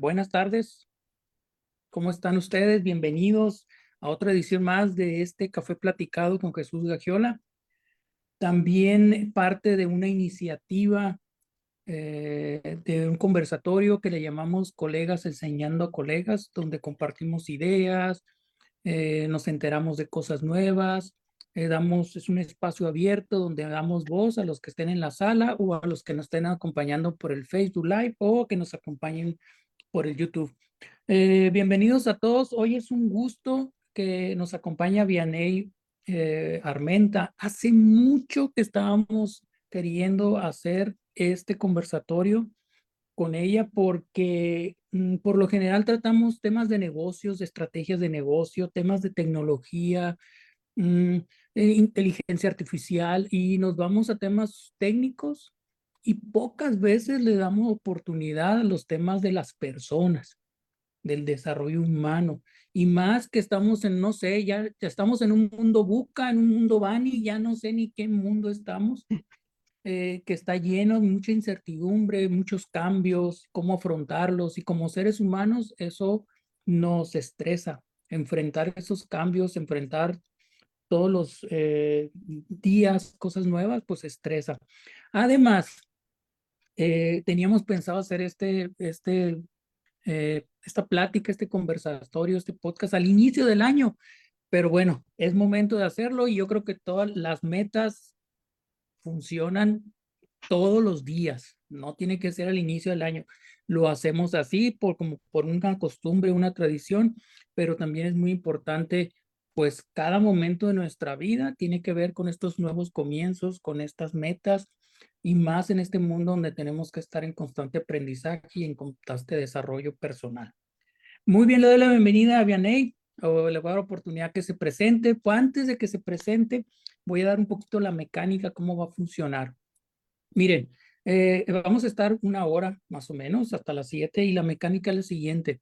Buenas tardes. ¿Cómo están ustedes? Bienvenidos a otra edición más de este Café Platicado con Jesús Gagiola. También parte de una iniciativa eh, de un conversatorio que le llamamos Colegas Enseñando a Colegas, donde compartimos ideas, eh, nos enteramos de cosas nuevas, eh, damos, es un espacio abierto donde damos voz a los que estén en la sala o a los que nos estén acompañando por el Facebook Live o que nos acompañen por el YouTube. Eh, bienvenidos a todos. Hoy es un gusto que nos acompaña Vianey eh, Armenta. Hace mucho que estábamos queriendo hacer este conversatorio con ella porque mm, por lo general tratamos temas de negocios, de estrategias de negocio, temas de tecnología, mm, eh, inteligencia artificial y nos vamos a temas técnicos y pocas veces le damos oportunidad a los temas de las personas, del desarrollo humano. Y más que estamos en, no sé, ya, ya estamos en un mundo buca, en un mundo bani, ya no sé ni qué mundo estamos, eh, que está lleno de mucha incertidumbre, muchos cambios, cómo afrontarlos. Y como seres humanos, eso nos estresa, enfrentar esos cambios, enfrentar todos los eh, días cosas nuevas, pues estresa. Además, eh, teníamos pensado hacer este, este, eh, esta plática, este conversatorio, este podcast al inicio del año, pero bueno, es momento de hacerlo y yo creo que todas las metas funcionan todos los días, no tiene que ser al inicio del año. Lo hacemos así por, como por una costumbre, una tradición, pero también es muy importante, pues cada momento de nuestra vida tiene que ver con estos nuevos comienzos, con estas metas, y más en este mundo donde tenemos que estar en constante aprendizaje y en constante desarrollo personal. Muy bien, le doy la bienvenida a Vianey, o le voy a dar oportunidad que se presente. Pues antes de que se presente, voy a dar un poquito la mecánica, cómo va a funcionar. Miren, eh, vamos a estar una hora más o menos hasta las 7 y la mecánica es la siguiente.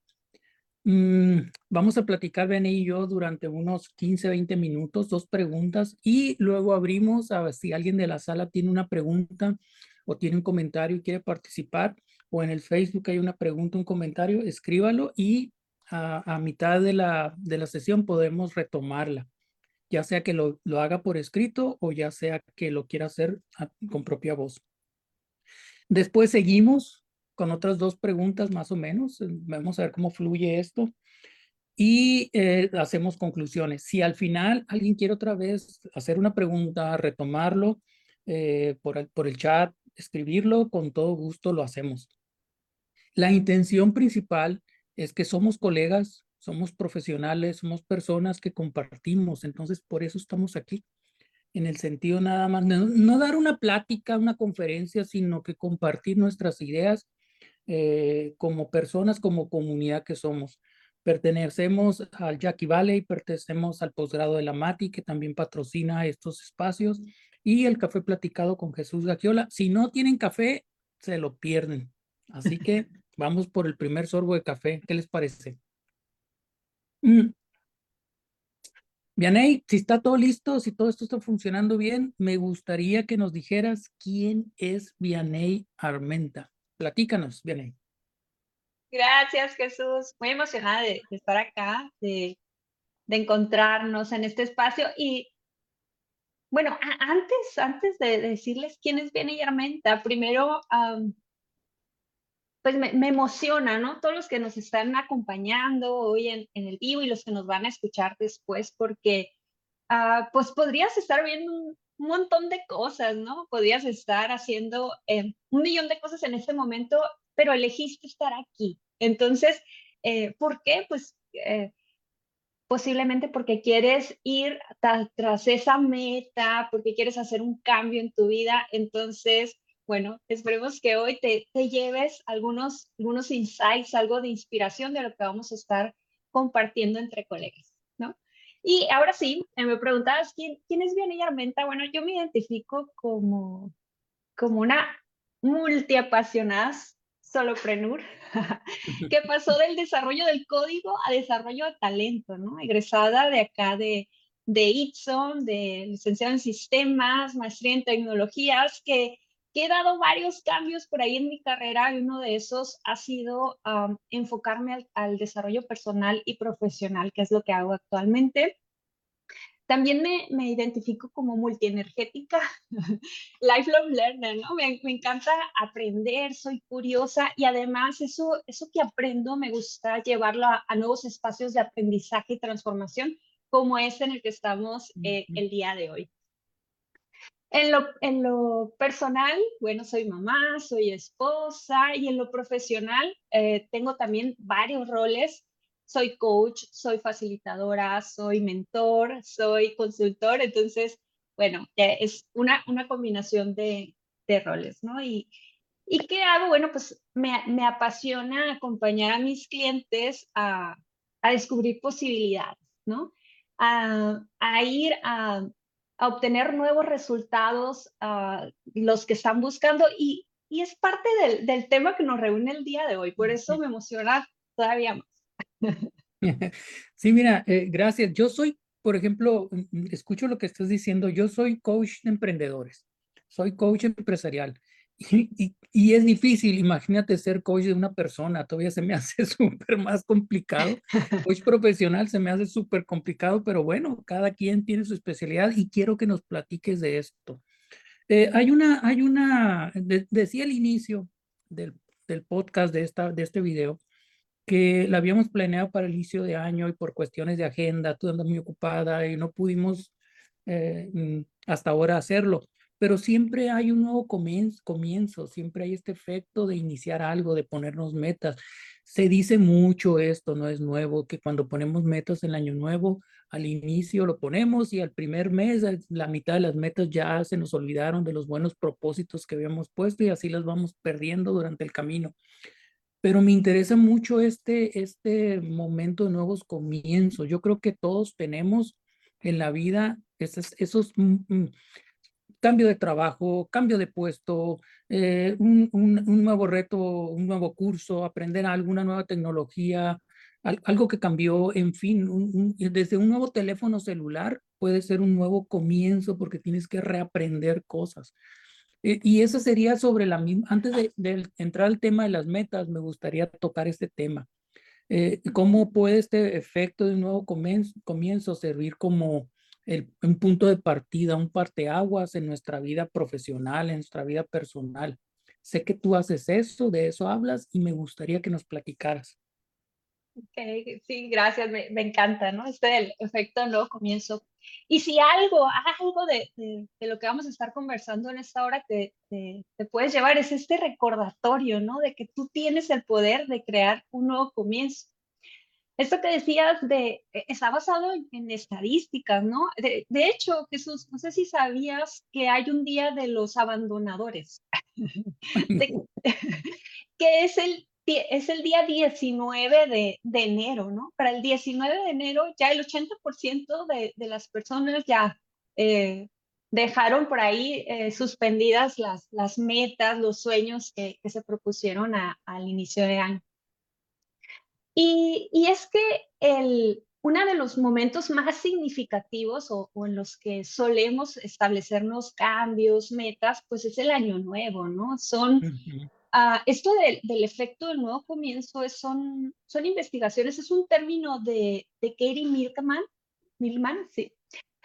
Mm, vamos a platicar Ben y yo durante unos 15, 20 minutos, dos preguntas y luego abrimos a ver si alguien de la sala tiene una pregunta o tiene un comentario y quiere participar o en el Facebook hay una pregunta, un comentario, escríbalo y a, mitad de la, de la sesión podemos retomarla, ya sea que lo, lo haga por escrito o ya sea que lo quiera hacer con propia voz. Después seguimos con otras dos preguntas más o menos. Eh, vamos a ver cómo fluye esto. Y eh, hacemos conclusiones. Si al final alguien quiere otra vez hacer una pregunta, retomarlo eh, por, el, por el chat, escribirlo, con todo gusto lo hacemos. La intención principal es que somos colegas, somos profesionales, somos personas que compartimos, entonces por eso estamos aquí, en el sentido nada más, no, no dar una plática, una conferencia, sino que compartir nuestras ideas eh, como personas, como comunidad que somos. Pertenecemos al Jackie Valley, pertenecemos al posgrado de la Mati, que también patrocina estos espacios, y el café platicado con Jesús Gagiola. Si no tienen café, se lo pierden. Así que vamos por el primer sorbo de café. ¿Qué les parece? Mm. Vianey, si está todo listo, si todo esto está funcionando bien, me gustaría que nos dijeras quién es Vianey Armenta. Platícanos, viene. Gracias, Jesús. Muy emocionada de, estar acá, de, encontrarnos en este espacio. Y bueno, antes, antes de decirles quién es Viene y Armenta, primero, pues me, emociona, ¿no? Todos los que nos están acompañando hoy en, el vivo y los que nos van a escuchar después, porque ah, pues podrías estar viendo un montón de cosas, ¿no? Podías estar haciendo eh, un millón de cosas en ese momento, pero elegiste estar aquí. Entonces, eh, ¿por qué? Pues eh, posiblemente porque quieres ir tras esa meta, porque quieres hacer un cambio en tu vida. Entonces, bueno, esperemos que hoy te, te lleves algunos, algunos insights, algo de inspiración de lo que vamos a estar compartiendo entre colegas. Y ahora sí, eh, me preguntabas, ¿quién, quién es Vianey Armenta? Bueno, yo me identifico como, como una multiapasionada soloprenur que pasó del desarrollo del código a desarrollo de talento, ¿no? Egresada de acá de, de Itson, de licenciada en sistemas, maestría en tecnologías, que, que he dado varios cambios por ahí en mi carrera y uno de esos ha sido enfocarme al, desarrollo personal y profesional, que es lo que hago actualmente. También me, me identifico como multienergética, lifelong learner, ¿no? Me, me, encanta aprender, soy curiosa y además eso, eso que aprendo me gusta llevarlo a, nuevos espacios de aprendizaje y transformación, como este en el que estamos eh, el día de hoy. En lo, en lo, personal, bueno, soy mamá, soy esposa y en lo profesional eh, tengo también varios roles soy coach, soy facilitadora, soy mentor, soy consultor, entonces, bueno, es una, una combinación de, de roles, ¿no? Y, ¿Y qué hago? Bueno, pues me, me apasiona acompañar a mis clientes a, a descubrir posibilidades, ¿no? A, a ir a, a, obtener nuevos resultados, a los que están buscando y, y es parte del, del, tema que nos reúne el día de hoy, por eso me emociona todavía más. Sí, mira, eh, gracias. Yo soy, por ejemplo, mm, mm, escucho lo que estás diciendo, yo soy coach de emprendedores, soy coach empresarial. Y, es difícil, imagínate ser coach de una persona, todavía se me hace súper más complicado. Coach profesional se me hace súper complicado, pero bueno, cada quien tiene su especialidad y quiero que nos platiques de esto. Eh, hay una, hay una, decía al inicio del, del podcast de, esta, de este video, que la habíamos planeado para el inicio de año y por cuestiones de agenda, tú andas muy ocupada y no pudimos eh, mm, hasta ahora hacerlo. Pero siempre hay un nuevo comienzo, siempre hay este efecto de iniciar algo, de ponernos metas. Se dice mucho esto, no es nuevo, que cuando ponemos metas en el año nuevo, al inicio lo ponemos y al primer mes, la mitad de las metas ya se nos olvidaron de los buenos propósitos que habíamos puesto y así las vamos perdiendo durante el camino pero me interesa mucho este, este momento de nuevos comienzos. Yo creo que todos tenemos en la vida esos, esos mm, mm, cambio de trabajo, cambio de puesto, eh, un, un, nuevo reto, un nuevo curso, aprender alguna nueva tecnología, algo que cambió, en fin, desde un nuevo teléfono celular puede ser un nuevo comienzo porque tienes que reaprender cosas. Eh, y eso sería sobre la misma, antes de, entrar al tema de las metas, me gustaría tocar este tema. Eh, ¿Cómo puede este efecto de un nuevo comienzo, servir como el, un punto de partida, un parteaguas en nuestra vida profesional, en nuestra vida personal? Sé que tú haces eso, de eso hablas y me gustaría que nos platicaras. Okay, sí, gracias, me, me, encanta, ¿no? Este el efecto nuevo comienzo. Y si algo, algo de, de, lo que vamos a estar conversando en esta hora te, te, puedes llevar es este recordatorio, ¿no? De que tú tienes el poder de crear un nuevo comienzo. Esto que decías de, e, está basado en, estadísticas, ¿no? De, de, hecho, Jesús, no sé si sabías que hay un día de los abandonadores, que es el es el día 19 de, de, enero, ¿no? Para el 19 de enero ya el 80% de, de, las personas ya eh, dejaron por ahí eh, suspendidas las, las metas, los sueños que, que se propusieron al inicio de año. Y, y, es que el, uno de los momentos más significativos o, o, en los que solemos establecernos cambios, metas, pues es el año nuevo, ¿no? Son... Ah, esto del efecto del nuevo comienzo es, son, son investigaciones, es un término de, de Katie Milman, Milman sí,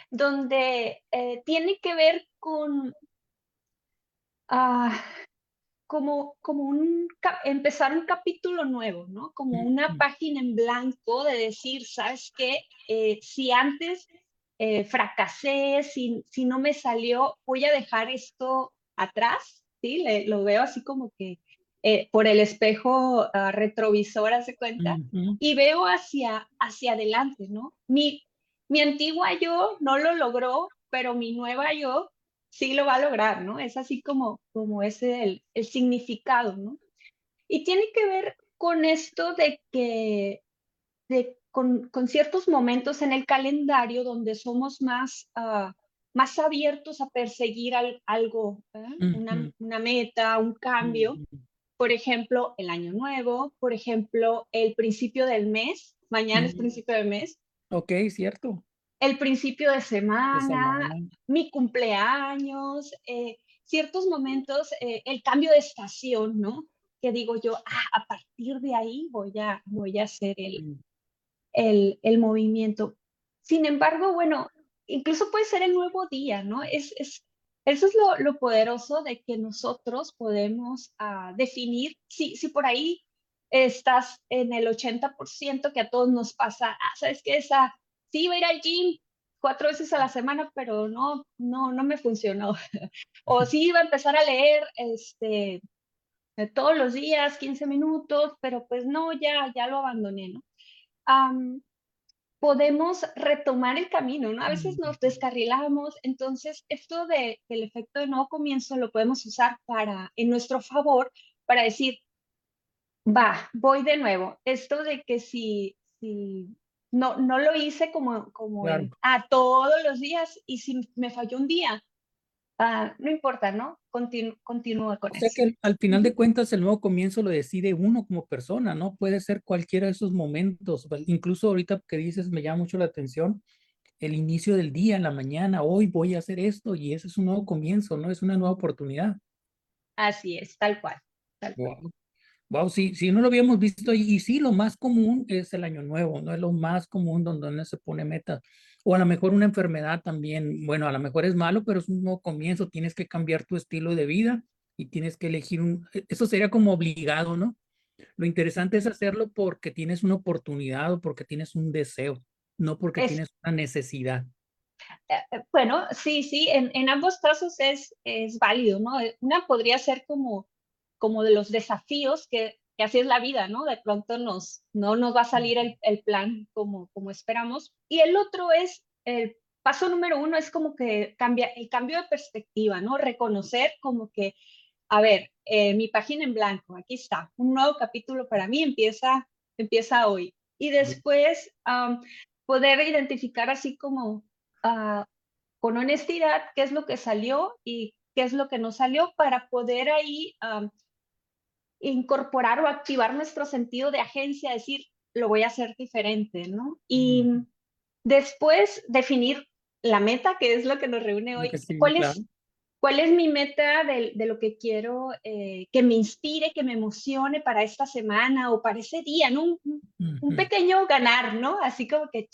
donde eh, tiene que ver con ah, como, como un, empezar un capítulo nuevo, ¿no? Como una página en blanco de decir, ¿sabes qué? Eh, si antes eh, fracasé, si, si no me salió, voy a dejar esto atrás ¿sí? lo veo así como que eh, por el espejo uh, retrovisor, hace cuenta, y veo hacia, hacia adelante, ¿no? Mi, mi antigua yo no lo logró, pero mi nueva yo sí lo va a lograr, ¿no? Es así como, como ese el, el significado, ¿no? Y tiene que ver con esto de que, de, con, con, ciertos momentos en el calendario donde somos más uh, más abiertos a perseguir algo, ¿eh? una, meta, un cambio. Por ejemplo, el año nuevo, por ejemplo, el principio del mes, mañana es principio del mes. Ok, cierto. El principio de semana, mi cumpleaños. Eh, ciertos momentos, eh, el cambio de estación, ¿no? Que digo yo, ah, a partir de ahí voy a, voy a hacer el, el, el movimiento. Sin embargo, bueno, incluso puede ser el nuevo día, ¿no? Es, es, eso es lo, lo poderoso de que nosotros podemos ah, definir, si, si por ahí estás en el 80% que a todos nos pasa, ah, ¿sabes qué? Esa, sí, iba a ir al gym cuatro veces a la semana, pero no, no, no me funcionó. o sí, iba a empezar a leer, este, todos los días, 15 minutos, pero pues no, ya, ya lo abandoné, ¿no? Am, podemos retomar el camino, ¿no? A veces nos descarrilamos, entonces esto de, del efecto de nuevo comienzo lo podemos usar para, en nuestro favor, para decir, va, voy de nuevo. Esto de que si, si no, no lo hice como, como Claro. en, a todos los días y si me falló un día, ah, no importa, ¿no? Continu- continúa con O sea que al, al final de cuentas el nuevo comienzo lo decide uno como persona, ¿no? Puede ser cualquiera de esos momentos, incluso ahorita que dices me llama mucho la atención el inicio del día en la mañana, hoy voy a hacer esto y ese es un nuevo comienzo, ¿no? Es una nueva oportunidad. Así es, tal cual. Tal cual. Wow. Sí, sí, no lo habíamos visto y, y sí, lo más común es el año nuevo, no es lo más común donde uno se pone metas. O a lo mejor una enfermedad también, bueno, a lo mejor es malo, pero es un nuevo comienzo, tienes que cambiar tu estilo de vida y tienes que elegir un, e- eso sería como obligado, ¿no? Lo interesante es hacerlo porque tienes una oportunidad o porque tienes un deseo, no porque Es tienes una necesidad. Eh, eh, Bueno, sí, sí, en, en ambos casos es, es válido, ¿no? Una podría ser como, como de los desafíos que, que así es la vida, ¿no? De pronto nos, no nos va a salir el, el plan como, como esperamos. Y el otro es, el paso número uno es como que cambia, el cambio de perspectiva, ¿no? Reconocer como que, a ver, eh, mi página en blanco, aquí está, un nuevo capítulo para mí empieza, empieza hoy. Y después am, poder identificar así como ah, con honestidad qué es lo que salió y qué es lo que no salió para poder ahí am, incorporar o activar nuestro sentido de agencia, decir, lo voy a hacer diferente, ¿no? Y después definir la meta, que es lo que nos reúne hoy. ¿Cuál claro. es, cuál es mi meta de, de lo que quiero eh, que me inspire, que me emocione para esta semana o para ese día, ¿no? Un, pequeño ganar, ¿no? Así como que...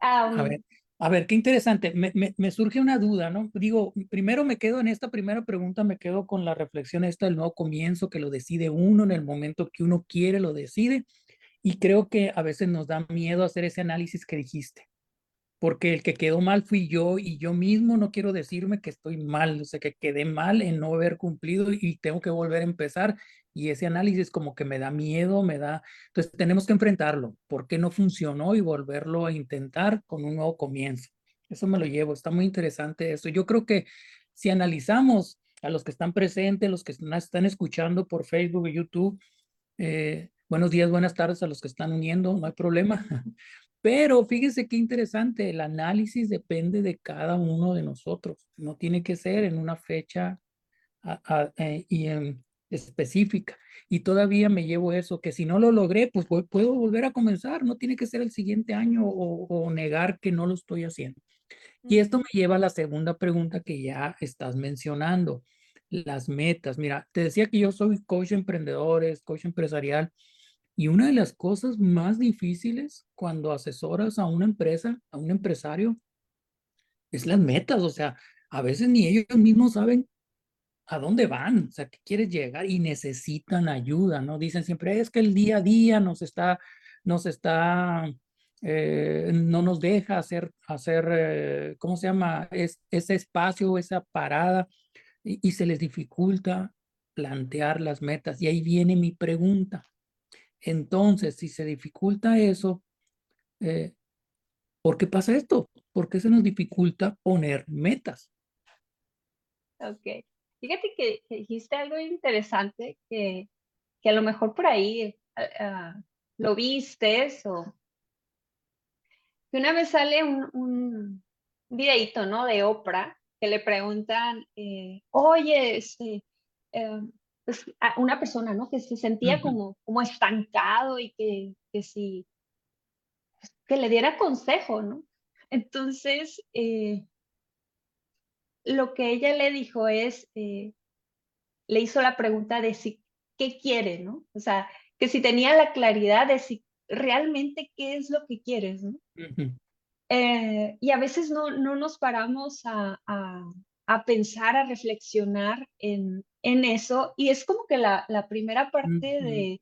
A ver, a ver, qué interesante. Me, me- me surge una duda, ¿no? Digo, primero me quedo en esta primera pregunta, me quedo con la reflexión esta del nuevo comienzo, que lo decide uno en el momento que uno quiere, lo decide. Y creo que a veces nos da miedo hacer ese análisis que dijiste, porque el que quedó mal fui yo y yo mismo no quiero decirme que estoy mal, o sea, que quedé mal en no haber cumplido y tengo que volver a empezar. Y ese análisis como que me da miedo, me da... Entonces tenemos que enfrentarlo. ¿Por qué no funcionó? Y volverlo a intentar con un nuevo comienzo. Eso me lo llevo. Está muy interesante eso. Yo creo que si analizamos a los que están presentes, los que están escuchando por Facebook y YouTube, eh, buenos días, buenas tardes a los que están uniendo, no hay problema. Pero fíjese qué interesante, el análisis depende de cada uno de nosotros. No tiene que ser en una fecha a- a- eh, y, em, específica. Y todavía me llevo eso, que si no lo logré, pues puedo volver a comenzar. No tiene que ser el siguiente año o, o negar que no lo estoy haciendo. Y esto me lleva a la segunda pregunta que ya estás mencionando, las metas. Mira, te decía que yo soy coach de emprendedores, coach empresarial, y una de las cosas más difíciles cuando asesoras a una empresa, a un empresario, es las metas. O sea, a veces ni ellos mismos saben a dónde van, o sea, que quieres llegar y necesitan ayuda, ¿no? Dicen siempre, es que el día a día nos está, nos está, eh, no nos deja hacer, hacer, eh, ¿cómo se llama? Es, ese espacio, esa parada, y, se les dificulta plantear las metas. Y ahí viene mi pregunta. Entonces, si se dificulta eso, eh, ¿por qué pasa esto? ¿Por qué se nos dificulta poner metas? Ok. Fíjate que, que dijiste algo interesante que, que a lo mejor por ahí ah, ah, lo vistes o que una vez sale un, un videíto, ¿no? De Oprah que le preguntan, eh, oye, este, eh, pues, a una persona, ¿no? Que se sentía como, como estancado y que, que si, que le diera consejo, ¿no? Entonces, eh, lo que ella le dijo es, eh, le hizo la pregunta de si, ¿qué quiere, no? O sea, que si tenía la claridad de si realmente qué es lo que quieres, ¿no? Eh, y a veces no, no nos paramos a, a, pensar, a reflexionar en, en, eso, y es como que la, la primera parte de,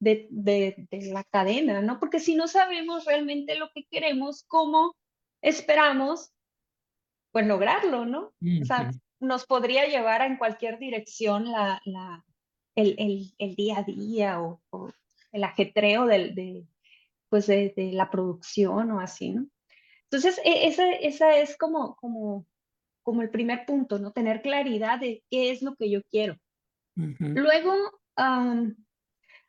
de, de, de, la cadena, ¿no? Porque si no sabemos realmente lo que queremos, ¿cómo esperamos pues lograrlo, ¿no? O sea, nos podría llevar en cualquier dirección la, la, el, el, el, día a día o, el ajetreo del, de, pues de, de, la producción o así, ¿no? Entonces, e, esa, esa es como, como, como el primer punto, ¿no? Tener claridad de qué es lo que yo quiero. Luego,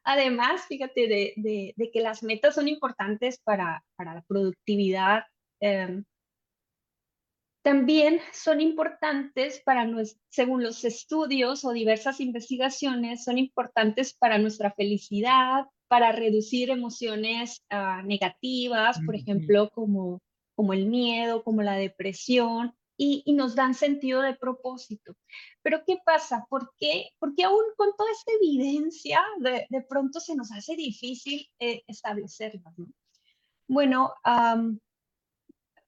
además, fíjate, de, de, de, que las metas son importantes para, para la productividad, em, también son importantes para, según los estudios o diversas investigaciones, son importantes para nuestra felicidad, para reducir emociones uh, negativas, por ejemplo, como, como el miedo, como la depresión, y, y, nos dan sentido de propósito. Pero ¿qué pasa? ¿Por qué, Porque aún con toda esta evidencia, de, de pronto se nos hace difícil eh, establecerlas? ¿no? Bueno, um,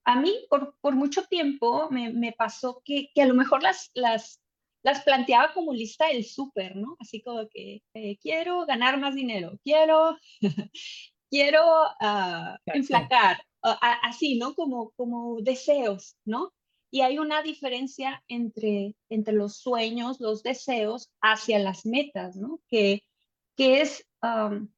a mí por, por mucho tiempo me, me pasó que, que, a lo mejor las, las, las planteaba como lista del súper, ¿no? Así como que eh, quiero ganar más dinero, quiero, quiero uh, enflacar, uh, así, ¿no? Como, como deseos, ¿no? Y hay una diferencia entre, entre los sueños, los deseos, hacia las metas, ¿no? Que, que es... Um,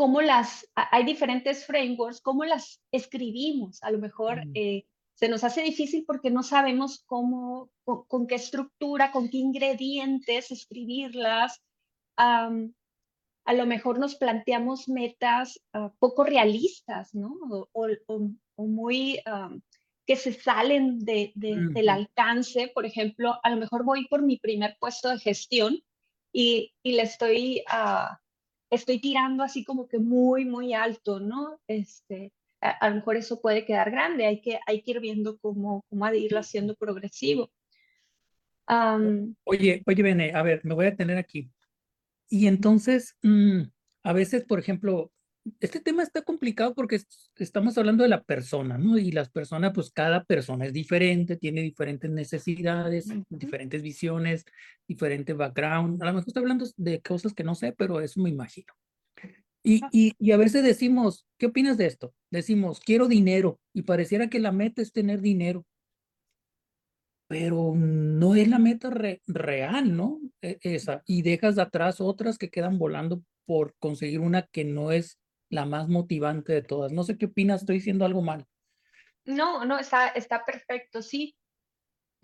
cómo las, hay diferentes frameworks, cómo las escribimos. A lo mejor eh, se nos hace difícil porque no sabemos cómo, con, qué estructura, con qué ingredientes escribirlas. a lo mejor nos planteamos metas ah, poco realistas, ¿no? O, muy que se salen de, del alcance. Por ejemplo, a lo mejor voy por mi primer puesto de gestión y, y le estoy... Uh, estoy tirando así como que muy, muy alto, ¿no? Este, a, lo mejor eso puede quedar grande, hay que, hay que ir viendo cómo, cómo irlo haciendo progresivo. oye, oye, Bene, a ver, me voy a tener aquí. Y entonces, mm, a veces, por ejemplo, este tema está complicado porque estamos hablando de la persona, ¿no? Y las personas, pues cada persona es diferente, tiene diferentes necesidades, diferentes visiones, diferente background. A lo mejor estoy hablando de cosas que no sé, pero eso me imagino. Y, y, y, a veces decimos, ¿qué opinas de esto? Decimos, quiero dinero y pareciera que la meta es tener dinero, pero no es la meta real, ¿no? E, esa, y dejas de atrás otras que quedan volando por conseguir una que no es la más motivante de todas. No sé qué opinas, estoy diciendo algo mal. No, no, está, está perfecto, sí.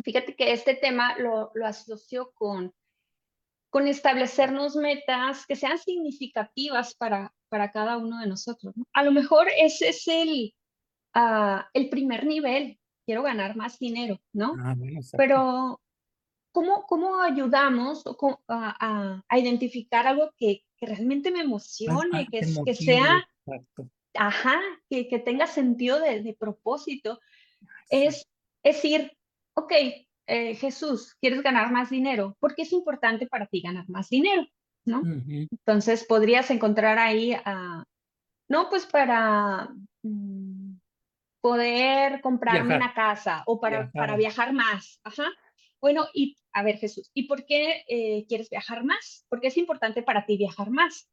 Fíjate que este tema lo, lo asocio con, con establecernos metas que sean significativas para, para cada uno de nosotros. A lo mejor ese es el, uh, el primer nivel, quiero ganar más dinero, ¿no? Ah, Pero, ¿cómo, cómo ayudamos a, a, identificar algo que, que realmente me emocione, que, que sea, ajá, que, que, tenga sentido de, de propósito. Es, decir, ok, eh, Jesús, ¿quieres ganar más dinero? ¿Por qué es importante para ti ganar más dinero? ¿No? Entonces podrías encontrar ahí, a, no, pues para mm, poder comprarme una casa o para, para viajar más, ajá. Bueno, y a ver Jesús, ¿y por qué eh, quieres viajar más? ¿Por qué es importante para ti viajar más?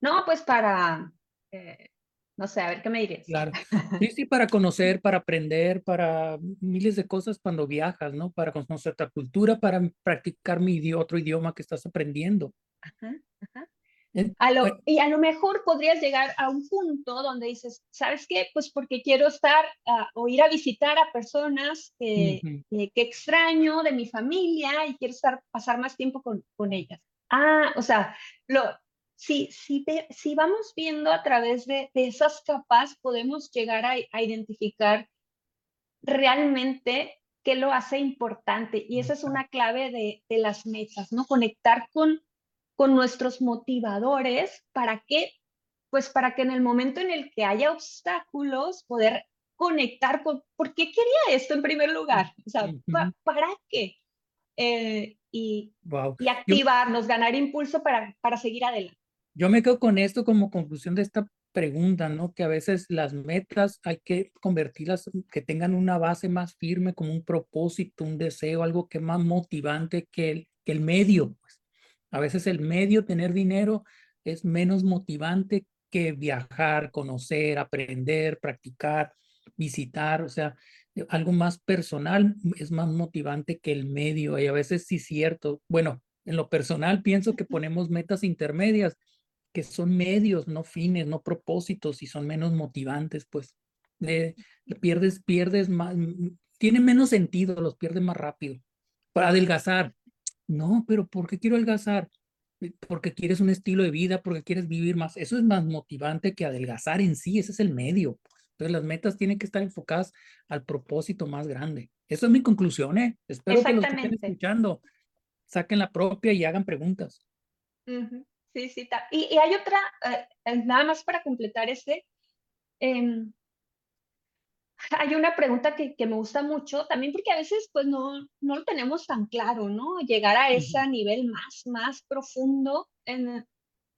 No, pues para, eh, no sé, a ver qué me dirías. Claro, sí, sí, para conocer, para aprender, para miles de cosas cuando viajas, ¿no? Para conocer otra cultura, para practicar mi otro idioma que estás aprendiendo. Ajá, ajá. A lo, y a lo mejor podrías llegar a un punto donde dices, ¿sabes qué? Pues porque quiero estar uh, o ir a visitar a personas que, uh -huh. que, extraño de mi familia y quiero estar, pasar más tiempo con, con ellas. Ah, o sea, lo, si, si, si vamos viendo a través de, de esas capas, podemos llegar a, a identificar realmente qué lo hace importante. Y esa es una clave de, de las metas, ¿no? Conectar con con nuestros motivadores para que, pues para que en el momento en el que haya obstáculos, poder conectar con por qué quería esto en primer lugar, o sea, ¿para qué? Eh, y, y, activarnos, ganar impulso para, para seguir adelante. Yo me quedo con esto como conclusión de esta pregunta, ¿no? Que a veces las metas hay que convertirlas, que tengan una base más firme, como un propósito, un deseo, algo que más motivante que el, que el medio. A veces el medio, tener dinero, es menos motivante que viajar, conocer, aprender, practicar, visitar, o sea, eh, algo más personal es más motivante que el medio y a veces sí es cierto. Bueno, en lo personal pienso que ponemos metas intermedias que son medios, no fines, no propósitos y son menos motivantes, pues le, pierdes, pierdes más, tiene menos sentido, los pierdes más rápido. Para adelgazar, no, pero ¿por qué quiero adelgazar? Eh, porque quieres un estilo de vida, porque quieres vivir más. Eso es más motivante que adelgazar en sí, ese es el medio. Pues. Entonces las metas tienen que estar enfocadas al propósito más grande. Esa es mi conclusión, ¿eh? Espero que los que estén escuchando saquen la propia y hagan preguntas. Sí, sí. Y, y hay otra, eh, eh, nada más para completar este, em, hay una pregunta que, que, me gusta mucho, también porque a veces pues no, no lo tenemos tan claro, ¿no? Llegar a ese nivel más, más profundo en,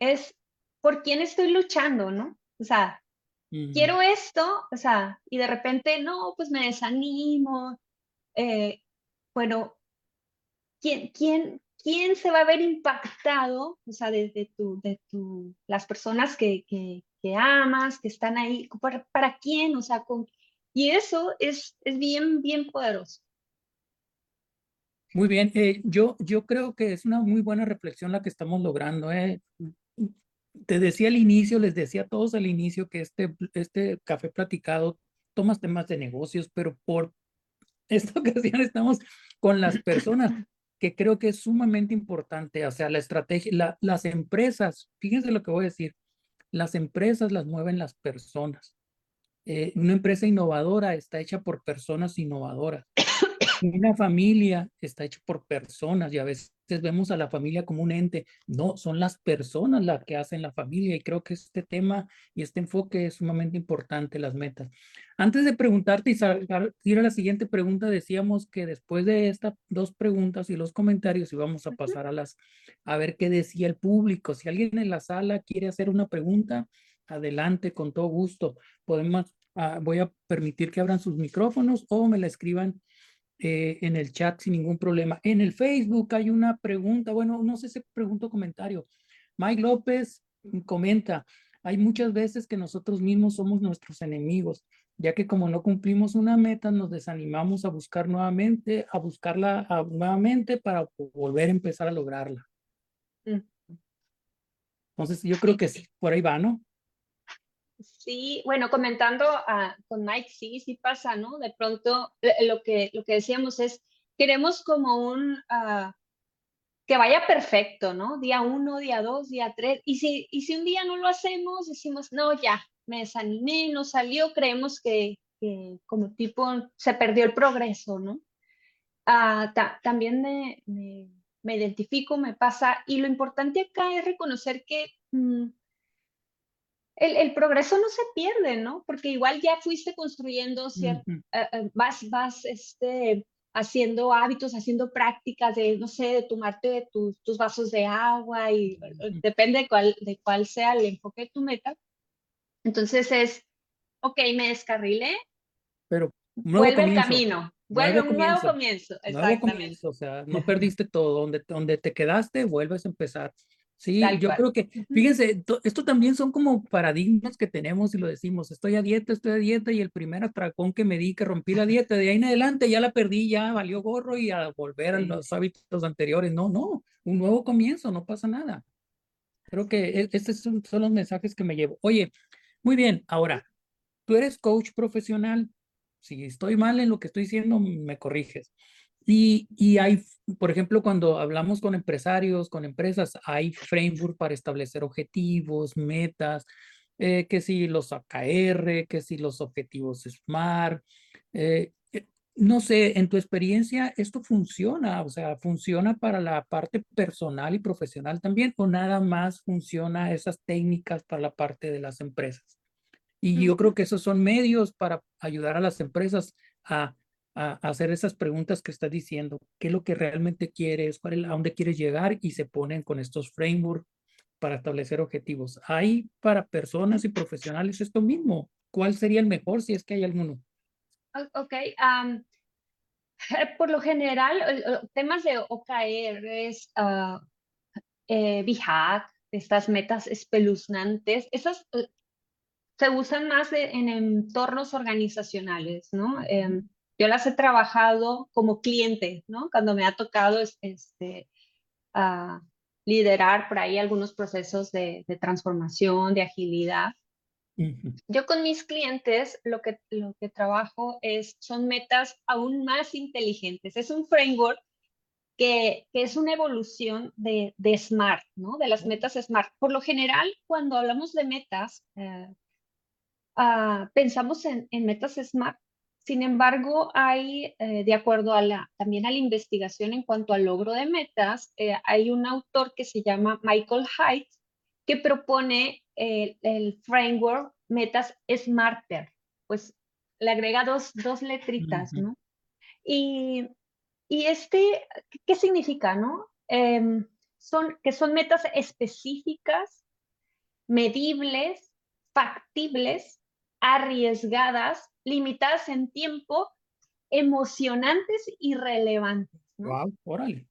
es por quién estoy luchando, ¿no? O sea, quiero esto, o sea, y de repente, no, pues me desanimo. Eh, bueno, ¿quién, quién, quién se va a ver impactado, o sea, desde tu, de tu, las personas que, que, que amas, que están ahí, para, para quién, o sea, con, y eso es, es bien, bien poderoso. Muy bien, eh, yo, yo creo que es una muy buena reflexión la que estamos logrando. Eh. Te decía al inicio, les decía a todos al inicio que este, este café platicado toma temas de negocios, pero por esta ocasión estamos con las personas que creo que es sumamente importante, o sea, la estrategia, las empresas, fíjense lo que voy a decir, las empresas las mueven las personas. Eh, una empresa innovadora está hecha por personas innovadoras. Una familia está hecha por personas y a veces vemos a la familia como un ente. No, son las personas las que hacen la familia y creo que este tema y este enfoque es sumamente importante, las metas. Antes de preguntarte y ir a la siguiente pregunta, decíamos que después de estas dos preguntas y los comentarios íbamos a pasar a las, a ver qué decía el público. Si alguien en la sala quiere hacer una pregunta, adelante, con todo gusto. Podemos, ah, voy a permitir que abran sus micrófonos o me la escriban eh, en el chat sin ningún problema. En el Facebook hay una pregunta, bueno, no sé si pregunta o comentario. Mike López comenta, hay muchas veces que nosotros mismos somos nuestros enemigos, ya que como no cumplimos una meta, nos desanimamos a buscar nuevamente, a buscarla nuevamente para volver a empezar a lograrla. Mm. Entonces, yo creo que sí, por ahí va, ¿no? Sí, bueno, comentando ah, con Mike, sí, sí pasa, ¿no? De pronto eh, lo que, lo que decíamos es, queremos como un, uh, que vaya perfecto, ¿no? Día uno, día dos, día tres, y si, y si un día no lo hacemos, decimos, no, ya, me desanimé, no salió, creemos que, que como tipo se perdió el progreso, ¿no? Uh, también me, me, me, identifico, me pasa, y lo importante acá es reconocer que... Mm, el, progreso no se pierde, ¿no? Porque igual ya fuiste construyendo, cierto, eh, eh, vas, vas este, haciendo hábitos, haciendo prácticas de, no sé, de tomarte tus, tus vasos de agua y depende de cuál, de cuál sea el enfoque de tu meta. Entonces es, ok, me descarrilé, pero vuelve el camino, vuelve un nuevo comienzo. Nuevo comienzo, o sea, no perdiste todo, donde, donde te quedaste, vuelves a empezar. Sí, yo creo que, fíjense, esto también son como paradigmas que tenemos y lo decimos, estoy a dieta, estoy a dieta y el primer atracón que me di que rompí la dieta, de ahí en adelante ya la perdí, ya valió gorro y a volver a los hábitos anteriores. No, no, un nuevo comienzo, no pasa nada. Creo que e, estos son, son los mensajes que me llevo. Oye, muy bien, ahora, tú eres coach profesional. Si estoy mal en lo que estoy diciendo, me corriges. Y, y, hay, por ejemplo, cuando hablamos con empresarios, con empresas, hay framework para establecer objetivos, metas, eh, que si los AKR, que si los objetivos SMART. Eh, eh, no sé, en tu experiencia, ¿esto funciona? O sea, ¿funciona para la parte personal y profesional también o nada más funciona esas técnicas para la parte de las empresas? Y yo creo que esos son medios para ayudar a las empresas a, a hacer esas preguntas que estás diciendo. ¿Qué es lo que realmente quieres? ¿Cuál es, ¿A dónde quieres llegar? Y se ponen con estos frameworks para establecer objetivos. Hay para personas y profesionales esto mismo. ¿Cuál sería el mejor si es que hay alguno? Ok, por lo general, temas de OKRs, ah, eh, estas metas espeluznantes, esas eh, se usan más en entornos organizacionales, ¿no? Em, yo las he trabajado como cliente, ¿no? Cuando me ha tocado es- este, ah, liderar por ahí algunos procesos de, de transformación, de agilidad. Ujú. Yo con mis clientes lo que, lo que trabajo es, son metas aún más inteligentes. Es un framework que, que es una evolución de, de SMART, ¿no? De las metas SMART. Por lo general, cuando hablamos de metas, eh, ah, pensamos en, en metas SMART. Sin embargo, hay, eh, de acuerdo a la, también a la investigación en cuanto al logro de metas, eh, hay un autor que se llama Michael Haidt que propone el, el framework metas Smarter. Pues le agrega dos, dos letritas. ¿no? Y, y este, ¿qué significa, no? Em, son, que son metas específicas, medibles, factibles, arriesgadas, limitadas en tiempo, emocionantes y relevantes, ¿no? Wow, órale.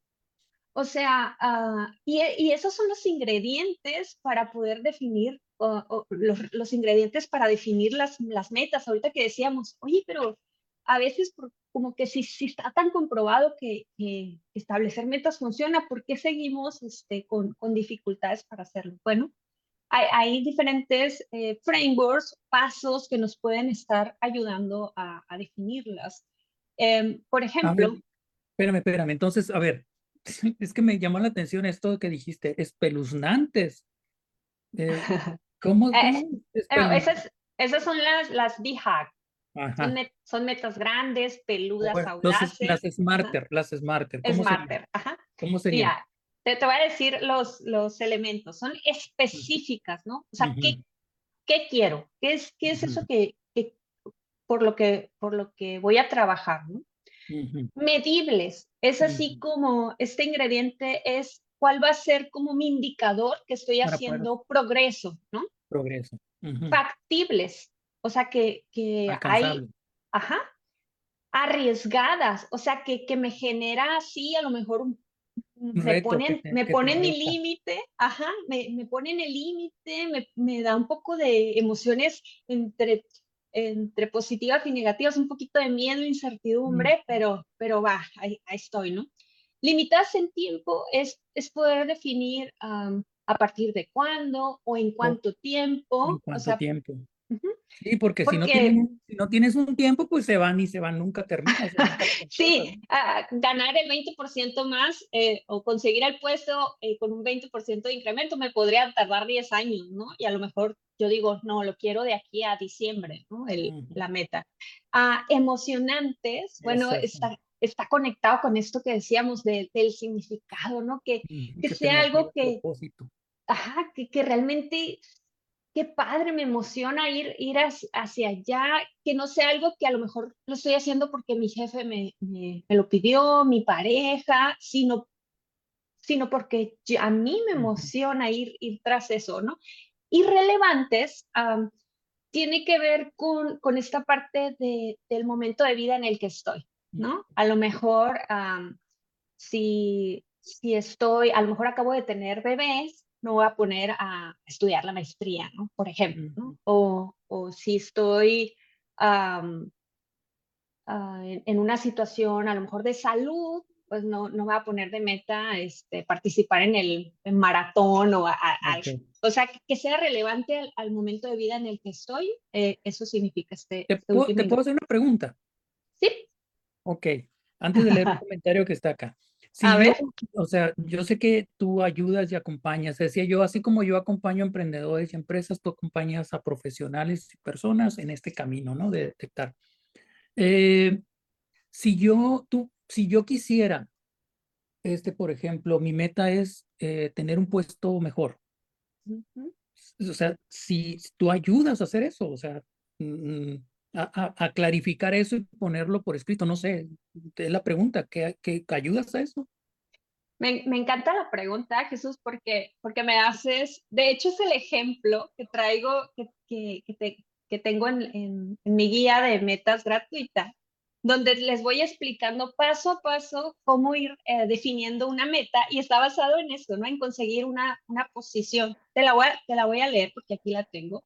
O sea, ah, y, y esos son los ingredientes para poder definir, o- o los, los ingredientes para definir las, las metas. Ahorita que decíamos, oye, pero a veces por- como que si, si está tan comprobado que, que establecer metas funciona, ¿por qué seguimos este, con, con dificultades para hacerlo? Bueno, hay, hay diferentes eh, frameworks, pasos que nos pueden estar ayudando a, a definirlas. Em, por ver, ejemplo, espérame, espérame. Entonces, a ver, es que me llamó la atención esto que dijiste, espeluznantes. Eh, ¿cómo, Eh, cómo espeluznantes? esas, esas son las, las BHAG. Son, met- son metas grandes, peludas, Bueno, entonces, las audaces. Smarter, las Smarter, ¿cómo? Smarter. Ajá. ¿Cómo serían? Mira, te, te voy a decir los, los elementos. Son específicas, ¿no? O sea, ¿qué, qué quiero? ¿Qué es, qué es eso que, que por, lo que, por lo que voy a trabajar, ¿no? Medibles. Es así como este ingrediente es cuál va a ser como mi indicador que estoy Para poder haciendo progreso, ¿no? progreso. Factibles. O sea, que, que hay. Ajá. Arriesgadas, o sea, que, que me genera así, a lo mejor Un me ponen, te, me ponen mi límite, ajá, me, me ponen el límite, me, me da un poco de emociones entre, entre positivas y negativas, un poquito de miedo, Mm, incertidumbre, pero, pero va, ahí, ahí estoy, ¿no? Limitadas en tiempo es, es poder definir a partir de cuándo o en o cuánto ¿En tiempo, o cuánto sea, tiempo? Sí, porque si no porque un- si no tienes un tiempo, pues se van y se van, nunca completas, Sí, ah, ganar el 20% más eh, o conseguir el puesto eh, con un 20% de incremento me podría tardar 10 años, ¿no? Y a lo mejor yo digo, no, lo quiero de aquí a diciembre, ¿no? El, Ujú, la meta. Ah, emocionantes, bueno, está, está conectado con esto que decíamos de- del significado, ¿no? Que, Ujú, que Que sea algo que, propósito. ajá, que, que realmente qué padre, me emociona ir, ir hacia, allá, que no sea algo que a lo mejor lo estoy haciendo porque mi jefe me, me, me lo pidió, mi pareja, sino, sino porque a mí me emociona ir, ir tras eso, ¿no? Irrelevantes am, tiene que ver con, con esta parte de, del momento de vida en el que estoy, ¿no? A lo mejor si, si estoy, a lo mejor acabo de tener bebés, me voy a poner a estudiar la maestría, ¿no? Por ejemplo, ¿no? O, o si estoy ah, en, en una situación a lo mejor de salud, pues no, no voy a poner de meta este, participar en el en maratón o a- a- o sea, que, sea relevante al, al momento de vida en el que estoy, eh, eso significa este, ¿Te este puedo, te hacer una pregunta? Sí, Ok, antes de leer el comentario que está acá. Si a yo, ver. o sea, yo sé que tú ayudas y acompañas, decía yo, así como yo acompaño a emprendedores y empresas, tú acompañas a profesionales y personas en este camino, ¿no? De detectar. Eh, si yo, tú, si yo quisiera, este, por ejemplo, mi meta es eh, tener un puesto mejor. O sea, si tú ayudas a hacer eso, o sea, mm, a, a, clarificar eso y ponerlo por escrito, no sé, es la pregunta, ¿qué, qué ayudas a eso? Me, me, encanta la pregunta, Jesús, porque, porque me haces, de hecho es el ejemplo que traigo, que, que, te, que tengo en, en, en, mi guía de metas gratuita, donde les voy explicando paso a paso cómo ir eh, definiendo una meta y está basado en eso, ¿no? En conseguir una, una posición. Te la, voy a, te la voy a leer porque aquí la tengo.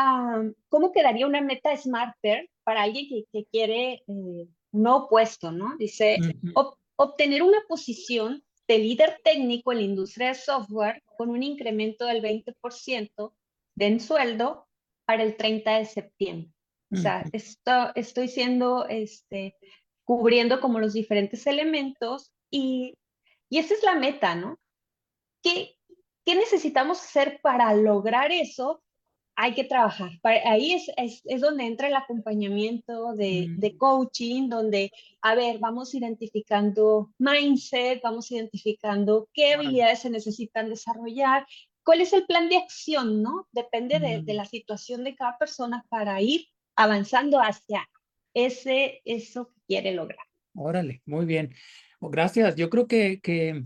Um, ¿Cómo quedaría una meta smarter para alguien que, que quiere eh, no opuesto, ¿no? Dice, uh -huh obtener una posición de líder técnico en la industria de software con un incremento del 20% de en sueldo para el 30 de septiembre. O sea, esto, estoy siendo, este, cubriendo como los diferentes elementos y, y esa es la meta, ¿no? ¿Qué, ¿Qué necesitamos hacer para lograr eso? Hay que trabajar. Ahí es, es, es donde entra el acompañamiento de, mm. de, coaching, donde, a ver, vamos identificando mindset, vamos identificando qué habilidades se necesitan desarrollar, cuál es el plan de acción, ¿no? Depende mm. de, de, la situación de cada persona para ir avanzando hacia ese, eso que quiere lograr. Órale, muy bien. Gracias. Yo creo que, que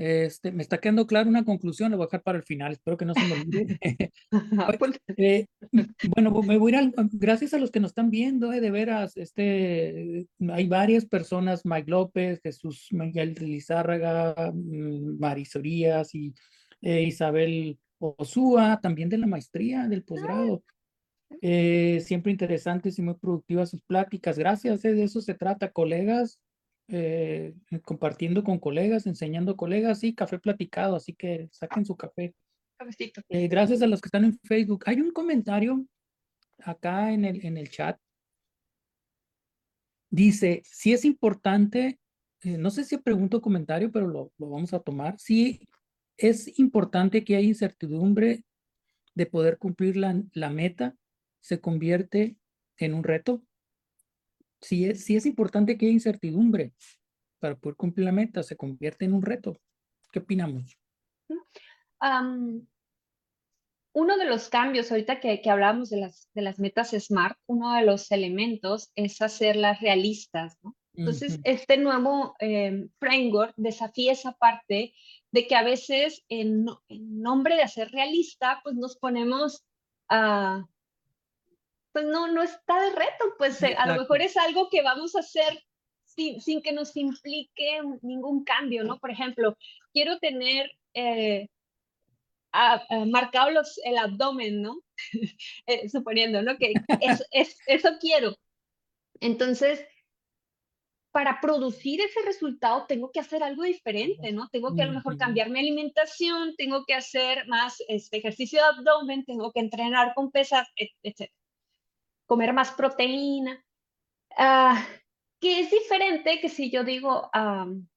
este, me está quedando claro una conclusión, lo voy a dejar para el final, espero que no se me olvide. Pues, eh, bueno, me voy a ir al, gracias a los que nos están viendo, eh, de veras, este, hay varias personas, Mike López, Jesús Miguel Lizárraga, mm, Marisorías y eh, Isabel Osúa, también de la maestría, del posgrado. Eh, siempre interesantes y muy productivas sus pláticas. Gracias, de eso se trata, colegas eh, compartiendo con colegas, enseñando colegas y café platicado, así que saquen su café. Eh, gracias a los que están en Facebook. Hay un comentario acá en el, en el chat. Dice, si es importante, eh, no sé si pregunto comentario, pero lo, lo vamos a tomar. Si es importante que haya incertidumbre de poder cumplir la, la meta, se convierte en un reto si es, si es importante que haya incertidumbre para poder cumplir la meta, se convierte en un reto. ¿Qué opinamos? Um, uno de los cambios, ahorita que, que hablamos de las, de las metas SMART, uno de los elementos es hacerlas realistas, ¿no? Entonces, uh -huh. este nuevo eh, framework desafía esa parte de que a veces en, en, nombre de hacer realista, pues nos ponemos a, pues no, no está de reto, pues eh, a lo mejor es algo que vamos a hacer sin, sin, que nos implique ningún cambio, ¿no? Por ejemplo, quiero tener eh, a, a marcado los, el abdomen, ¿no? eh, suponiendo, ¿no? Que es, es, eso quiero. Entonces, para producir ese resultado tengo que hacer algo diferente, ¿no? Tengo que a lo mejor cambiar mi alimentación, tengo que hacer más este ejercicio de abdomen, tengo que entrenar con pesas, etc comer más proteína, uh, que es diferente que si yo digo, um,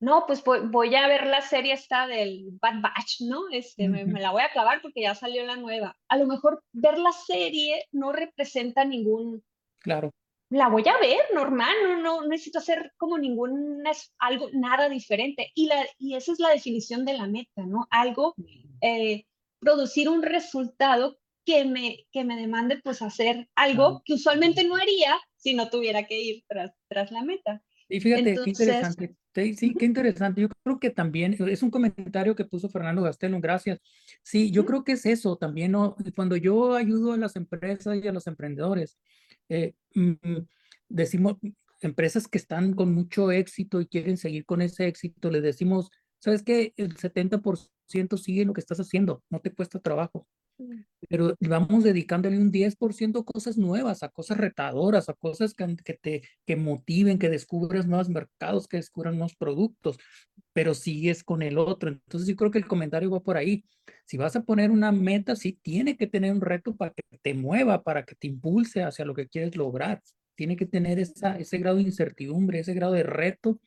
no, pues voy, voy, a ver la serie esta del Bad Batch, ¿no? Este, me, me, la voy a clavar porque ya salió la nueva. A lo mejor ver la serie no representa ningún... Claro. La voy a ver normal, no, no, no necesito hacer como ningún, algo, nada diferente. Y, la, y esa es la definición de la meta, ¿no? Algo, eh, producir un resultado que me, que me demande pues hacer algo que usualmente no haría si no tuviera que ir tras, tras la meta. Y fíjate, Entonces, qué interesante. Sí, qué interesante. Yo creo que también es un comentario que puso Fernando Gastelum, gracias. Sí, yo creo que es eso también, ¿no? Cuando yo ayudo a las empresas y a los emprendedores, eh, decimos, empresas que están con mucho éxito y quieren seguir con ese éxito, les decimos, ¿sabes qué? El 70% sigue lo que estás haciendo, no te cuesta trabajo pero vamos dedicándole un 10% a cosas nuevas, a cosas retadoras, a cosas que, que, te que motiven, que descubras nuevos mercados, que descubran nuevos productos, pero sigues con el otro. Entonces yo creo que el comentario va por ahí. Si vas a poner una meta, sí tiene que tener un reto para que te mueva, para que te impulse hacia lo que quieres lograr. Tiene que tener esa, ese grado de incertidumbre, ese grado de reto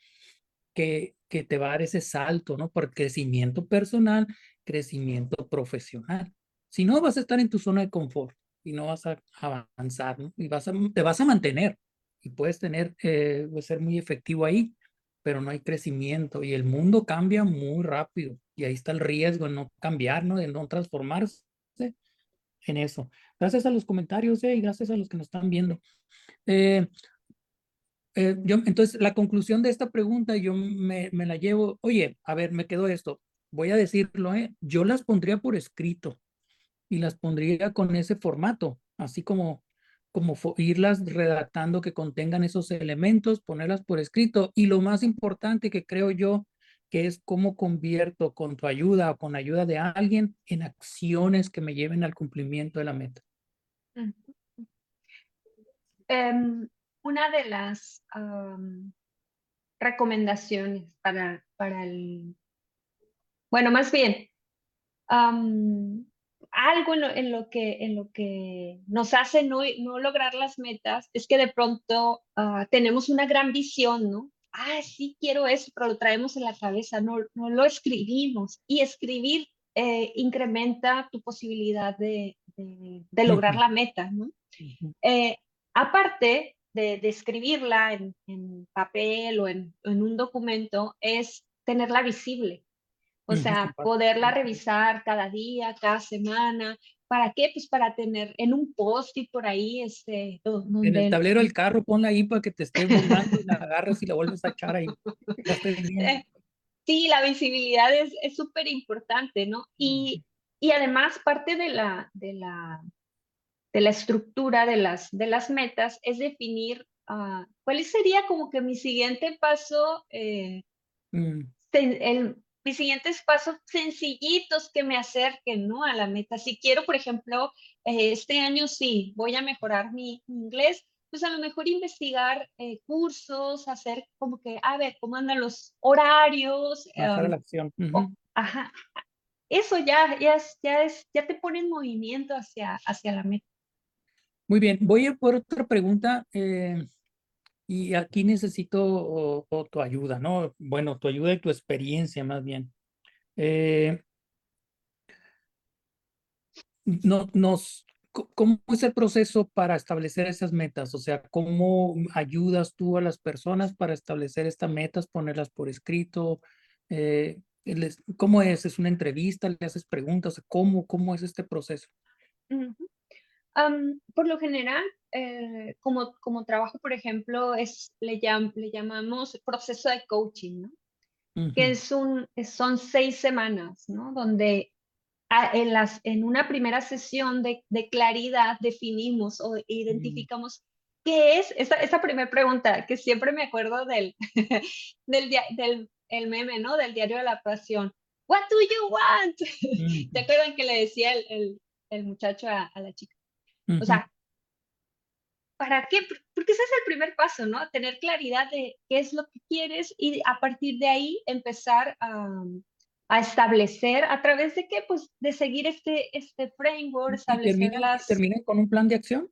que, que te va a dar ese salto, ¿no? Por crecimiento personal, crecimiento profesional. Si no, vas a estar en tu zona de confort y no vas a avanzar. Y vas a, te vas a mantener y puedes tener, eh, puedes ser muy efectivo ahí, pero no hay crecimiento y el mundo cambia muy rápido y ahí está el riesgo de no cambiar, ¿no? De no transformarse en eso. Gracias a los comentarios eh, y gracias a los que nos están viendo. Eh, eh, yo, entonces, la conclusión de esta pregunta, yo me, me, la llevo, oye, a ver, me quedó esto, voy a decirlo, ¿eh? yo las pondría por escrito y las pondría con ese formato, así como, como irlas redactando que contengan esos elementos, ponerlas por escrito y lo más importante que creo yo que es cómo convierto con tu ayuda o con ayuda de alguien en acciones que me lleven al cumplimiento de la meta. Um, una de las recomendaciones para, para el, bueno, más bien, algo en lo, que, en lo que nos hace no, no lograr las metas es que de pronto ah, tenemos una gran visión, ¿no? Ah, sí quiero eso, pero lo traemos en la cabeza, no, no lo escribimos. Y escribir eh, incrementa tu posibilidad de, de, lograr la meta, ¿no? Eh, aparte, de, escribirla en, papel o en, un documento es tenerla visible. O sea, poderla revisar cada día, cada semana. ¿Para qué? Pues para tener en un post-it por ahí. Este, En el tablero del carro, ponla ahí para que te esté volando y la agarras y la vuelves a echar ahí. Eh, sí, la visibilidad es súper importante, ¿no? Y, y además parte de la, de la de la estructura de las, de las metas es definir uh, cuál sería como que mi siguiente paso, eh, mm. el, mis siguientes pasos sencillitos que me acerquen ¿no? a la meta. Si quiero, por ejemplo, eh, este año sí, voy a mejorar mi inglés, pues a lo mejor investigar eh, cursos, hacer como que, a ver, cómo andan los horarios. la acción. ajá. Eso ya, ya, es, ya, es, ya te pone en movimiento hacia, hacia la meta. Muy bien, voy a por otra pregunta eh, y aquí necesito tu ayuda, ¿no? Bueno, tu ayuda y tu experiencia más bien. Eh, no, ¿Cómo es el proceso para establecer esas metas? O sea, ¿cómo ayudas tú a las personas para establecer estas metas, ponerlas por escrito? Eh, ¿Cómo es? ¿Es una entrevista? ¿Le haces preguntas? ¿Cómo, cómo es este proceso? Por lo general, eh, como, como trabajo, por ejemplo, es, le, le llamamos proceso de coaching, ¿no? Que es un, son seis semanas, ¿no? Donde en, las, en una primera sesión de, de claridad definimos o identificamos qué es esa, esa primera pregunta, que siempre me acuerdo del, del, del el meme, ¿no? Del diario de la pasión. What do you want? ¿Te acuerdan que le decía el, el, el muchacho a, a, la chica? O sea, ¿para qué? Porque ese es el primer paso, ¿no? Tener claridad de qué es lo que quieres y a partir de ahí empezar a, a establecer a través de qué, pues de seguir este, este framework, establecer termina, las... ¿Termina con un plan de acción?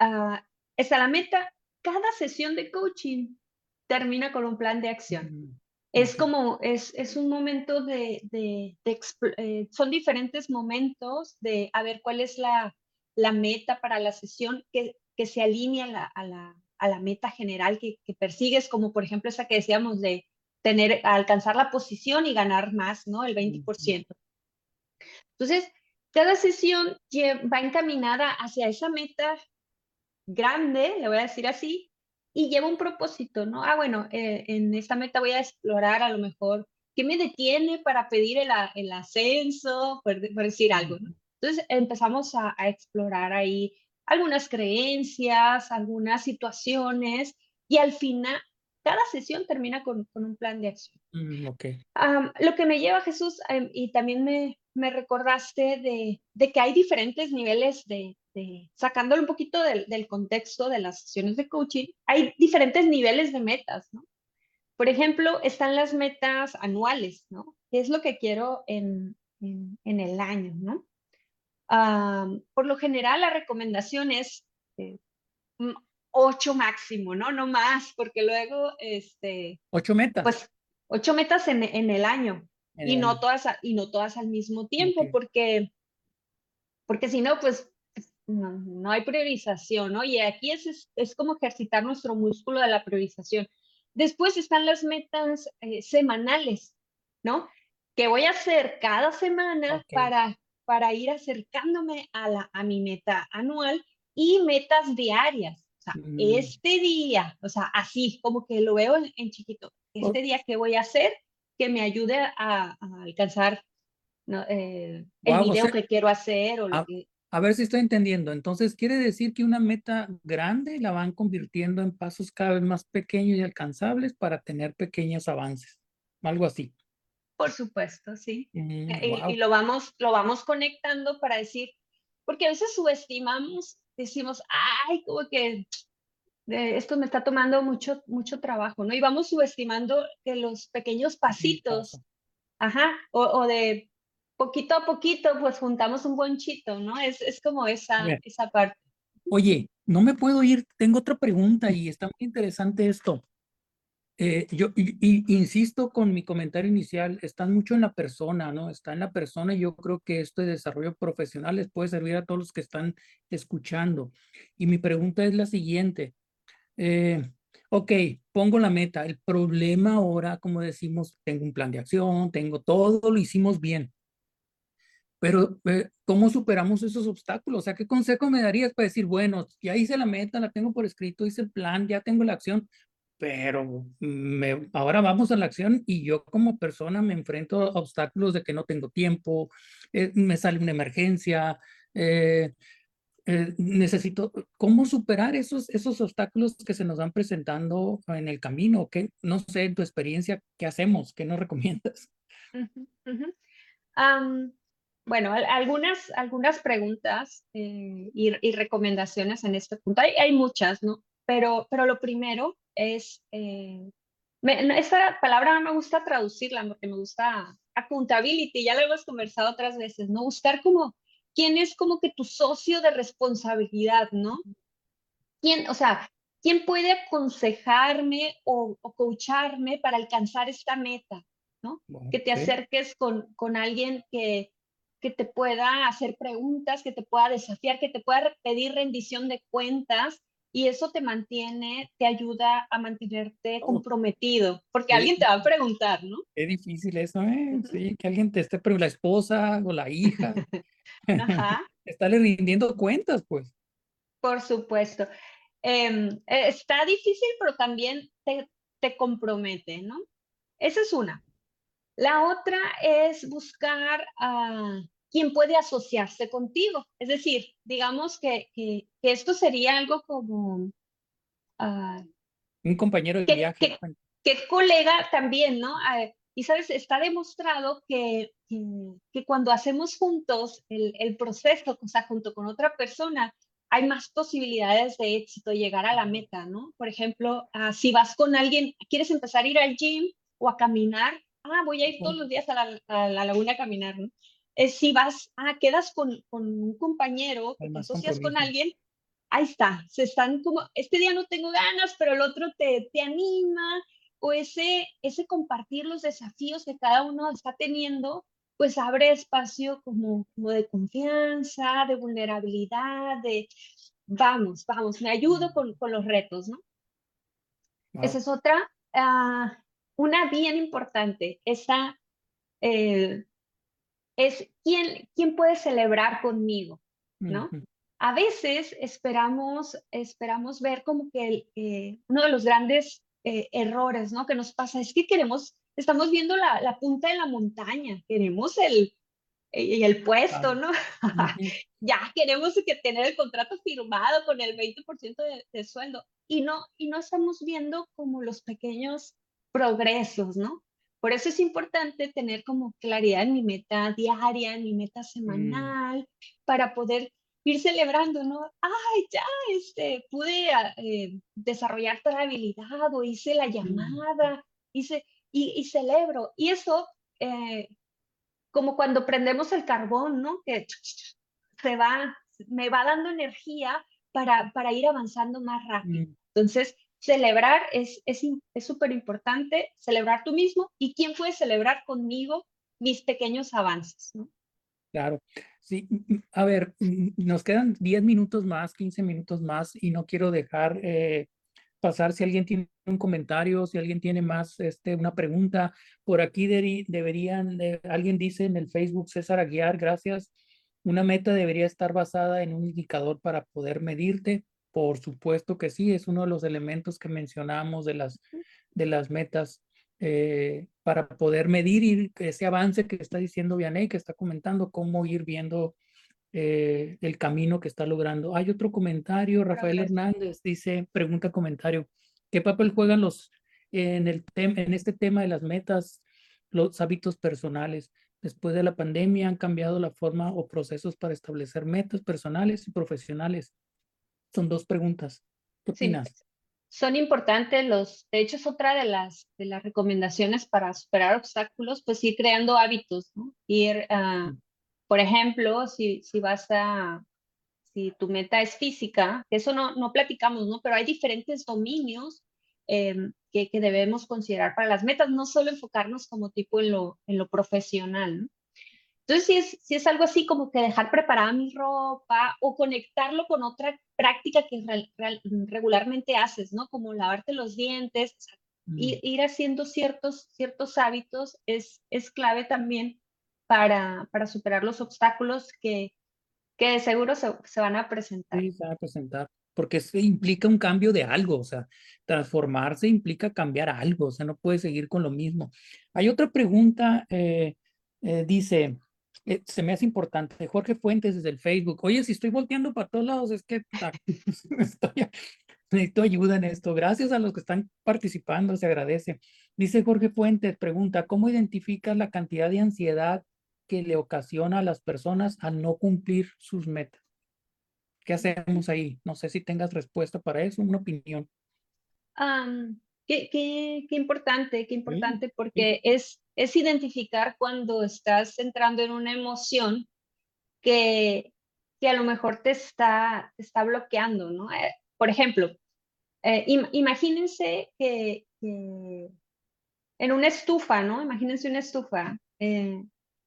Uh, está la meta. Cada sesión de coaching termina con un plan de acción. Es como, es, es un momento de, de, eh, son diferentes momentos de a ver cuál es la, la meta para la sesión que, que se alinea a la, a la, a la meta general que, que, persigues, como por ejemplo esa que decíamos de tener, alcanzar la posición y ganar más, ¿no? El 20%. Entonces, cada sesión va encaminada hacia esa meta grande, le voy a decir así, y lleva un propósito, ¿no? Ah, bueno, eh, en esta meta voy a explorar a lo mejor qué me detiene para pedir el, el ascenso, por, decir algo, ¿no? Entonces empezamos a, a, explorar ahí algunas creencias, algunas situaciones y al final cada sesión termina con, con un plan de acción. Mm, okay. lo que me lleva Jesús, em, y también me, me recordaste de, de, que hay diferentes niveles de, de sacándolo un poquito del, del, contexto de las sesiones de coaching, hay diferentes niveles de metas, ¿no? Por ejemplo, están las metas anuales, ¿no? ¿Qué es lo que quiero en, en, en el año, ¿no? por lo general, la recomendación es eh, ocho máximo, ¿no? No más, porque luego, este... Ocho metas. Pues ocho metas en, en el año y no, todas, y no todas al mismo tiempo, porque, porque si no, pues no, no, hay priorización, ¿no? Y aquí es, es, es, como ejercitar nuestro músculo de la priorización. Después están las metas eh, semanales, ¿no? Que voy a hacer cada semana para, para ir acercándome a, la, a mi meta anual y metas diarias. O sea, mm. este día, o sea, así como que lo veo en, chiquito, este día que voy a hacer que me ayude a, alcanzar eh, el video que quiero hacer o lo a, que... A ver si estoy entendiendo. Entonces, quiere decir que una meta grande la van convirtiendo en pasos cada vez más pequeños y alcanzables para tener pequeños avances. Algo así. Por supuesto, sí. Mm, y, y, lo, vamos, lo vamos conectando para decir, porque a veces subestimamos decimos, ay, como que esto me está tomando mucho, mucho trabajo, ¿no? Y vamos subestimando que los pequeños pasitos, ajá, o, de poquito a poquito, pues juntamos un buen chito, ¿no? Es, es como esa, esa parte. Oye, no me puedo ir, tengo otra pregunta y está muy interesante esto. Eh, yo insisto con mi comentario inicial, están mucho en la persona, ¿no? Está en la persona y yo creo que esto de desarrollo profesional les puede servir a todos los que están escuchando. Y mi pregunta es la siguiente. Eh, ok, pongo la meta. El problema ahora, como decimos, tengo un plan de acción, tengo todo, lo hicimos bien. Pero, eh, ¿cómo superamos esos obstáculos? O sea, ¿qué consejo me darías para decir, bueno, ya hice la meta, la tengo por escrito, hice el plan, ya tengo la acción, pero me, ahora vamos a la acción y yo como persona me enfrento a obstáculos de que no tengo tiempo, eh, me sale una emergencia, eh, eh, necesito, ¿cómo superar esos, esos obstáculos que se nos van presentando en el camino? ¿Qué, no sé, en tu experiencia, ¿qué hacemos? ¿Qué nos recomiendas? Bueno, algunas, algunas preguntas y, y, recomendaciones en este punto. Hay, hay muchas, ¿no? Pero, pero lo primero es, eh, esa palabra no me gusta traducirla porque me gusta accountability, ya lo hemos conversado otras veces, ¿no? Buscar como quién es como que tu socio de responsabilidad, ¿no? ¿Quién, o sea, quién puede aconsejarme o, o coacharme para alcanzar esta meta, ¿no? Que te acerques con, con alguien que, que te pueda hacer preguntas, que te pueda desafiar, que te pueda pedir rendición de cuentas y eso te mantiene, te ayuda a mantenerte oh. comprometido, porque alguien te va a preguntar, ¿no? Qué difícil eso, ¿eh? Sí, que alguien te esté preguntando, la esposa o la hija. Ajá. Estarle rindiendo cuentas, pues. Por supuesto. Em, e, está difícil, pero también te, te compromete, ¿no? Esa es una. La otra es buscar a quién puede asociarse contigo. Es decir, digamos que, que, esto sería algo como... Ah, un compañero de viaje. Que, colega también, ¿no? Ah, y sabes, está demostrado que, que, cuando hacemos juntos el, el, proceso, o sea, junto con otra persona, hay más posibilidades de éxito, llegar a la meta, ¿no? Por ejemplo, ah, si vas con alguien, quieres empezar a ir al gym o a caminar, ah, voy a ir todos los días a la, a la laguna a caminar, ¿no? si vas, ah, quedas con, con un compañero, te asocias con alguien, ahí está, se están como, este día no tengo ganas, pero el otro te, te anima, o ese, ese compartir los desafíos que cada uno está teniendo, pues abre espacio como, como de confianza, de vulnerabilidad, de vamos, vamos, me ayudo con, con los retos, ¿no? Esa es otra, uh, una bien importante, esa eh, es quién, quién puede celebrar conmigo, ¿no? A veces esperamos, esperamos ver como que eh, uno de los grandes eh, errores, ¿no? Que nos pasa es que queremos, estamos viendo la, la punta de la montaña, queremos el, eh, el puesto, ¿no? ya queremos que tener el contrato firmado con el 20% de, de, sueldo y no, y no estamos viendo como los pequeños progresos, ¿no? Por eso es importante tener como claridad en mi meta diaria, en mi meta mm. semanal, para poder ir celebrando, ¿no? Ay, ya, este, pude ah, eh, desarrollar tal habilidad o hice la mm. llamada, hice, y, celebro. Y eso, eh, como cuando prendemos el carbón, ¿no? Que se va, me va dando energía para, para ir avanzando más rápido. Mm. Entonces, celebrar es súper es, importante, celebrar tú mismo y quién puede celebrar conmigo mis pequeños avances. ¿no? Claro, sí, a ver, nos quedan 10 minutos más, 15 minutos más y no quiero dejar eh, pasar si alguien tiene un comentario, si alguien tiene más, este, una pregunta. Por aquí deberían, alguien dice en el Facebook, César Aguiar, gracias. Una meta debería estar basada en un indicador para poder medirte. Por supuesto que sí, es uno de los elementos que mencionamos de las, de las metas eh, para poder medir ese avance que está diciendo Vianey, que está comentando cómo ir viendo eh, el camino que está logrando. Hay otro comentario, Rafael Hernández dice, pregunta comentario, ¿qué papel juegan los en, el en este tema de las metas, los hábitos personales? Después de la pandemia han cambiado la forma o procesos para establecer metas personales y profesionales. Son dos preguntas. ¿Qué opinas? son importantes los, de hecho es otra de las, de las recomendaciones para superar obstáculos, pues ir creando hábitos, ¿no? Ir, uh, por ejemplo, si, si vas a, si tu meta es física, eso no, no platicamos, ¿no? Pero hay diferentes dominios em, que, que, debemos considerar para las metas, no solo enfocarnos como tipo en lo, en lo profesional, ¿no? Entonces, si es, si es algo así como que dejar preparada mi ropa o conectarlo con otra práctica que regularmente haces, ¿no? Como lavarte los dientes, mm. ir, haciendo ciertos, ciertos hábitos es, es clave también para, para superar los obstáculos que, que de seguro se, se, van a presentar. Sí, se van a presentar, porque eso implica un cambio de algo, o sea, transformarse implica cambiar algo, o sea, no puede seguir con lo mismo. Hay otra pregunta, eh, eh, dice, eh, se me hace importante, Jorge Fuentes desde el Facebook, oye, si estoy volteando para todos lados, es que estoy, necesito ayuda en esto. Gracias a los que están participando, se agradece. Dice Jorge Fuentes, pregunta, ¿cómo identificas la cantidad de ansiedad que le ocasiona a las personas al no cumplir sus metas. ¿Qué hacemos ahí? No sé si tengas respuesta para eso, una opinión. qué, qué, qué, importante, qué importante, porque es, es identificar cuando estás entrando en una emoción que, que a lo mejor te está, te está bloqueando, ¿no? Eh, por ejemplo, eh, imagínense que, en una estufa, ¿no? Imagínense una estufa. Eh,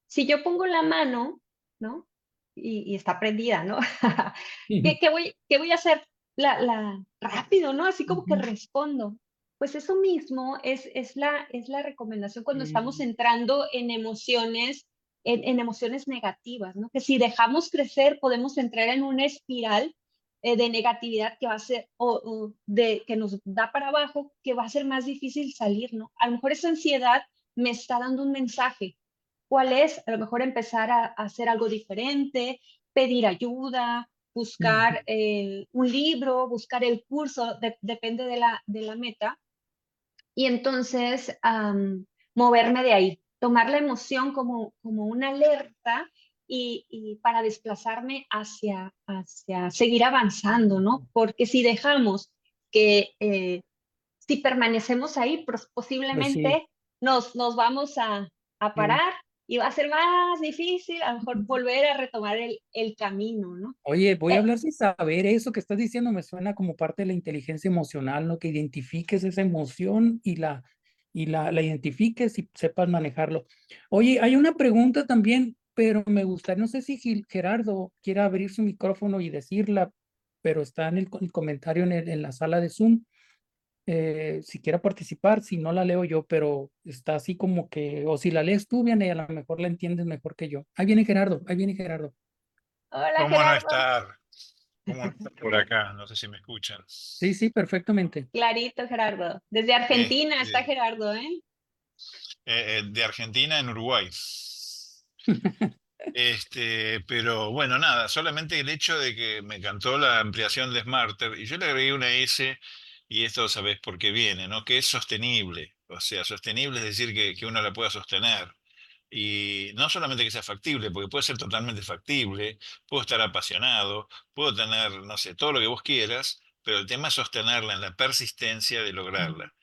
si yo pongo la mano, ¿no? Y, está prendida, ¿no? ¿Qué, voy, ¿Qué voy a hacer? La, la, rápido, ¿no? Así como que respondo. Pues eso mismo es, es, la, es la recomendación cuando estamos mm. entrando en emociones, en, emociones negativas, ¿no? Que si dejamos crecer podemos entrar en una espiral eh, de negatividad que va a ser, o, de, que nos da para abajo, que va a ser más difícil salir, ¿no? A lo mejor esa ansiedad me está dando un mensaje, cuál es, a lo mejor empezar a, hacer algo diferente, pedir ayuda, buscar eh, un libro, buscar el curso, depende de la, de la meta. Y entonces moverme de ahí, tomar la emoción como, como una alerta y, para desplazarme hacia, hacia seguir avanzando, ¿no? Porque si dejamos que, eh, si permanecemos ahí, pues posiblemente nos, nos vamos a, a parar y va a ser más difícil a lo mejor volver a retomar el, el camino, ¿no? Oye, voy a eh hablar sin saber eso que estás diciendo, me suena como parte de la inteligencia emocional, ¿no? Que identifiques esa emoción y la, y la, la identifiques y sepas manejarlo. Oye, hay una pregunta también, pero me gustaría, no sé si Gerardo quiere abrir su micrófono y decirla, pero está en el, comentario en, en la sala de Zoom. Eh, si quiera participar, si no la leo yo, pero está así como que, o si la lees tú, viene, a lo mejor la entiendes mejor que yo. Ahí viene Gerardo, ahí viene Gerardo. Hola, ¿Cómo no estar? ¿Cómo estar por acá? No sé si me escuchan. Sí, sí, perfectamente. Clarito, Gerardo. Desde Argentina está este Gerardo, ¿eh? ¿eh? Eh, De Argentina en Uruguay. Este, pero bueno, nada, solamente el hecho de que me encantó la ampliación de Smarter y yo le agregué una S y esto sabes por qué viene, ¿no? Que es sostenible. O sea, sostenible es decir que, que uno la pueda sostener. Y no solamente que sea factible, porque puede ser totalmente factible, puedo estar apasionado, puedo tener, no sé, todo lo que vos quieras, pero el tema es sostenerla en la persistencia de lograrla.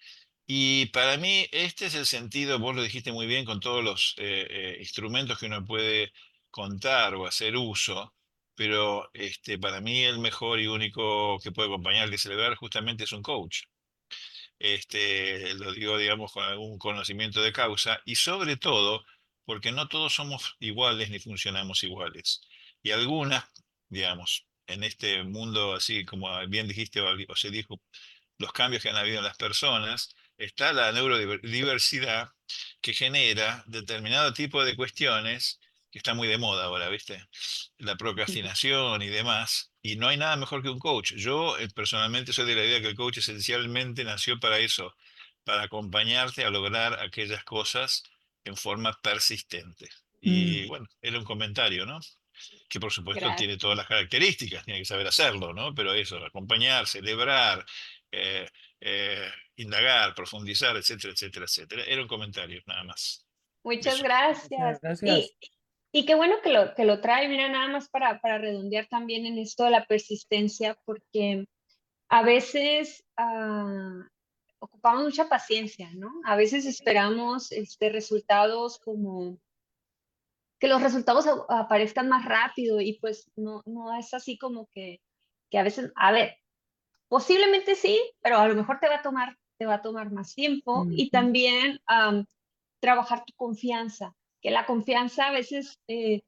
Y para mí este es el sentido, vos lo dijiste muy bien, con todos los eh, eh, instrumentos que uno puede contar o hacer uso, pero este, para mí el mejor y único que puede acompañar y celebrar justamente es un coach. Este, lo digo, digamos, con algún conocimiento de causa y sobre todo porque no todos somos iguales ni funcionamos iguales. Y algunas, digamos, en este mundo así como bien dijiste o se dijo, los cambios que han habido en las personas, está la neurodiversidad que genera determinado tipo de cuestiones que está muy de moda ahora, ¿viste? La procrastinación y demás. Y no hay nada mejor que un coach. Yo eh, personalmente soy de la idea que el coach esencialmente nació para eso, para acompañarte a lograr aquellas cosas en forma persistente. Y Mm. bueno, era un comentario, ¿no? Que por supuesto Gracias. tiene todas las características, tiene que saber hacerlo, ¿no? Pero eso, acompañar, celebrar, eh, eh, indagar, profundizar, etcétera, etcétera, etcétera. Era un comentario, nada más. Muchas Eso. gracias. Gracias. Y, y qué bueno que lo, que lo trae, mira, nada más para, para redondear también en esto de la persistencia, porque a veces ah, ocupamos mucha paciencia, ¿no? A veces esperamos este, resultados como que los resultados aparezcan más rápido y pues no, no es así como que, que a veces, a ver, posiblemente sí, pero a lo mejor te va a tomar, te va a tomar más tiempo y Ujú. también am, trabajar tu confianza, que la confianza a veces, eh,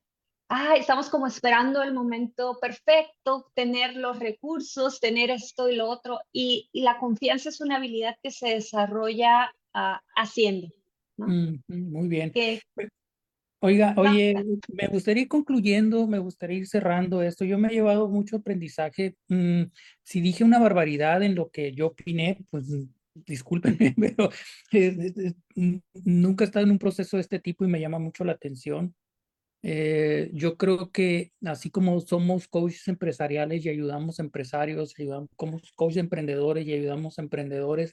ah, estamos como esperando el momento perfecto, tener los recursos, tener esto y lo otro, y, y la confianza es una habilidad que se desarrolla ah, haciendo, ¿no? Ujú, Muy bien. Que, Oiga, No, oye, me gustaría ir concluyendo, me gustaría ir cerrando esto. Yo me he llevado mucho aprendizaje. Mm, si dije una barbaridad en lo que yo opiné, pues mm, discúlpenme, pero eh, eh, nunca he estado en un proceso de este tipo y me llama mucho la atención. Eh, yo creo que así como somos coaches empresariales y ayudamos a empresarios, ayudamos como coaches emprendedores y ayudamos a emprendedores,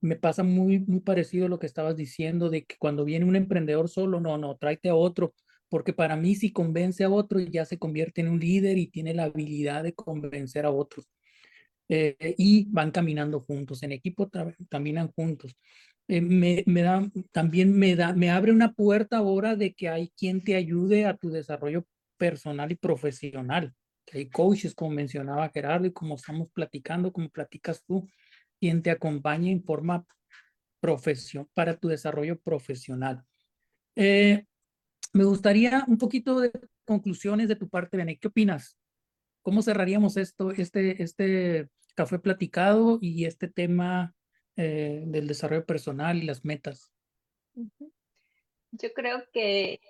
me pasa muy, muy parecido a lo que estabas diciendo de que cuando viene un emprendedor solo, no, no, tráete a otro, porque para mí si convence a otro ya se convierte en un líder y tiene la habilidad de convencer a otros. Eh, y van caminando juntos, en equipo caminan juntos. Eh, me, me da, también me da, me abre una puerta ahora de que hay quien te ayude a tu desarrollo personal y profesional. Que hay coaches, como mencionaba Gerardo, y como estamos platicando, como platicas tú, quien te acompañe en forma profesión para tu desarrollo profesional. Eh, me gustaría un poquito de conclusiones de tu parte, Bene. ¿Qué opinas? ¿Cómo cerraríamos esto, este, este café platicado y este tema eh, del desarrollo personal y las metas? Yo creo que,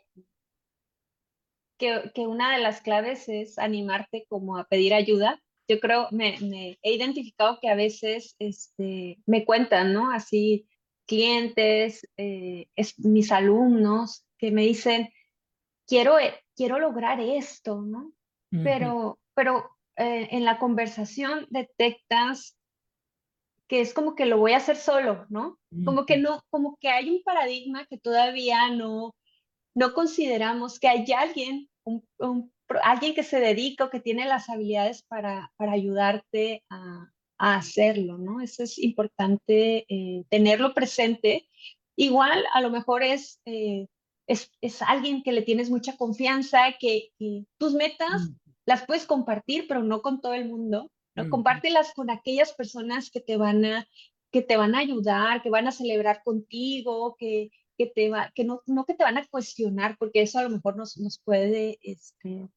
que, que una de las claves es animarte como a pedir ayuda. Yo creo, me, me he identificado que a veces este, me cuentan, ¿no? Así clientes, eh, es- mis alumnos, que me dicen, quiero, eh, quiero lograr esto, ¿no? Ujú, Pero, pero eh, en la conversación detectas que es como que lo voy a hacer solo, ¿no? Como que no, como que hay un paradigma que todavía no, no consideramos que hay alguien, un, un pro- alguien que se dedica o que tiene las habilidades para, para ayudarte a, a hacerlo, ¿no? Eso es importante eh, tenerlo presente. Igual, a lo mejor es, eh, es, es alguien que le tienes mucha confianza, que, que tus metas ujú, las puedes compartir, pero no con todo el mundo, ¿no? Compártelas con aquellas personas que te van a, que te van a ayudar, que van a celebrar contigo, que, que te va, que no, no que te van a cuestionar, porque eso a lo mejor nos, nos puede, este,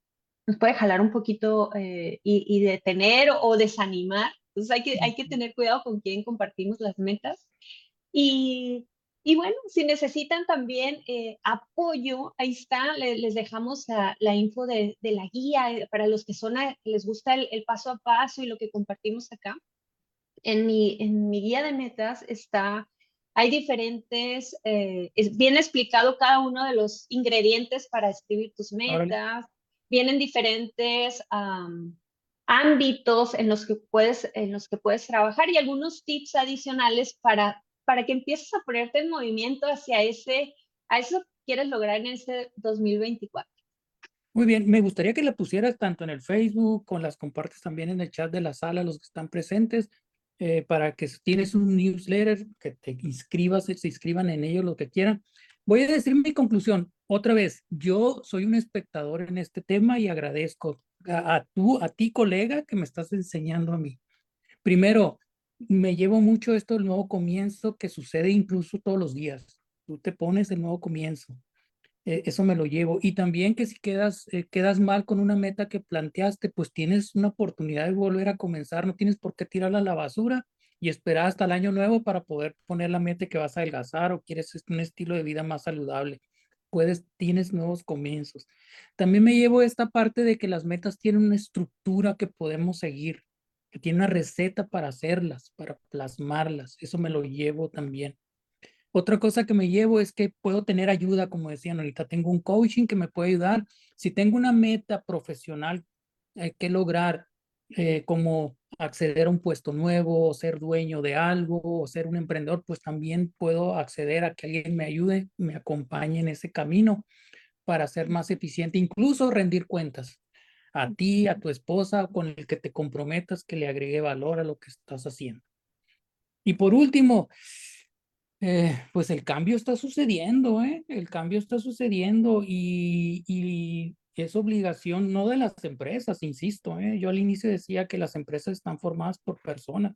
nos puede jalar un poquito eh, y, y detener o desanimar. Entonces hay que, hay que tener cuidado con quién compartimos las metas. Y, y bueno, si necesitan también eh, apoyo, ahí está, le- les dejamos la, la info de, de la guía eh, para los que son a- les gusta el, el paso a paso y lo que compartimos acá. En mi, en mi guía de metas está, hay diferentes, eh, es bien explicado cada uno de los ingredientes para escribir tus metas, vienen diferentes ámbitos en los que puedes, en los que puedes trabajar y algunos tips adicionales para, para que empieces a ponerte en movimiento hacia ese, a eso quieres lograr en ese 2024. Muy bien, me gustaría que la pusieras tanto en el Facebook, con las compartes también en el chat de la sala, los que están presentes, eh, para que si tienes un newsletter, que te inscribas, se inscriban en ello, lo que quieran. Voy a decir mi conclusión. Otra vez, yo soy un espectador en este tema y agradezco a tú, a ti, colega, que me estás enseñando a mí. Primero, me llevo mucho esto del nuevo comienzo que sucede incluso todos los días. Tú te pones el nuevo comienzo. Eh, eso me lo llevo. Y también que si quedas, eh, quedas mal con una meta que planteaste, pues tienes una oportunidad de volver a comenzar, no tienes por qué tirarla a la basura y esperar hasta el año nuevo para poder poner la meta que vas a adelgazar o quieres un estilo de vida más saludable. Puedes, tienes nuevos comienzos. También me llevo esta parte de que las metas tienen una estructura que podemos seguir, que tiene una receta para hacerlas, para plasmarlas. Eso me lo llevo también. Otra cosa que me llevo es que puedo tener ayuda, como decían ahorita, tengo un coaching que me puede ayudar. Si tengo una meta profesional eh, que lograr, eh, como acceder a un puesto nuevo, o ser dueño de algo, o ser un emprendedor, pues también puedo acceder a que alguien me ayude, me acompañe en ese camino para ser más eficiente, incluso rendir cuentas a ti, a tu esposa, con el que te comprometas, que le agregue valor a lo que estás haciendo. Y por último, eh, pues el cambio está sucediendo, ¿eh? El cambio está sucediendo y, y es obligación no de las empresas, insisto, ¿eh? Yo al inicio decía que las empresas están formadas por personas.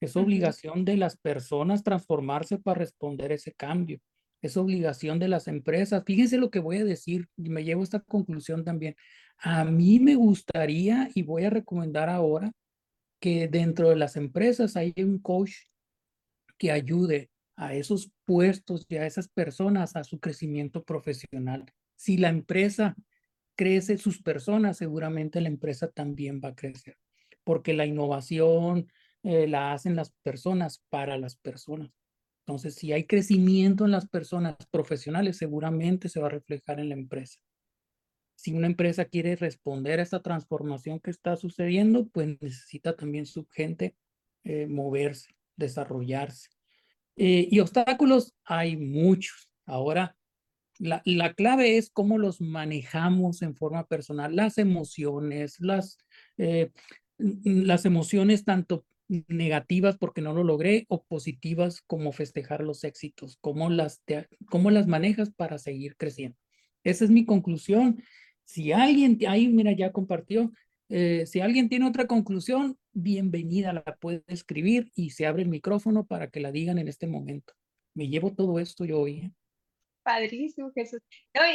Es obligación de las personas transformarse para responder ese cambio. Es obligación de las empresas. Fíjense lo que voy a decir y me llevo a esta conclusión también. A mí me gustaría y voy a recomendar ahora que dentro de las empresas hay un coach que ayude a esos puestos y a esas personas a su crecimiento profesional. Si la empresa crece sus personas, seguramente la empresa también va a crecer, porque la innovación eh, la hacen las personas para las personas. Entonces, si hay crecimiento en las personas profesionales, seguramente se va a reflejar en la empresa. Si una empresa quiere responder a esta transformación que está sucediendo, pues necesita también su gente eh, moverse, desarrollarse. Eh, y obstáculos hay muchos. Ahora, la, la, clave es cómo los manejamos en forma personal, las emociones, las, eh, las emociones tanto negativas porque no lo logré o positivas como festejar los éxitos, cómo las, cómo las manejas para seguir creciendo. Esa es mi conclusión. Si alguien, ahí mira, ya compartió, eh, si alguien tiene otra conclusión, bienvenida, la puede escribir y se abre el micrófono para que la digan en este momento. Me llevo todo esto yo hoy. ¿eh? Padrísimo, Jesús.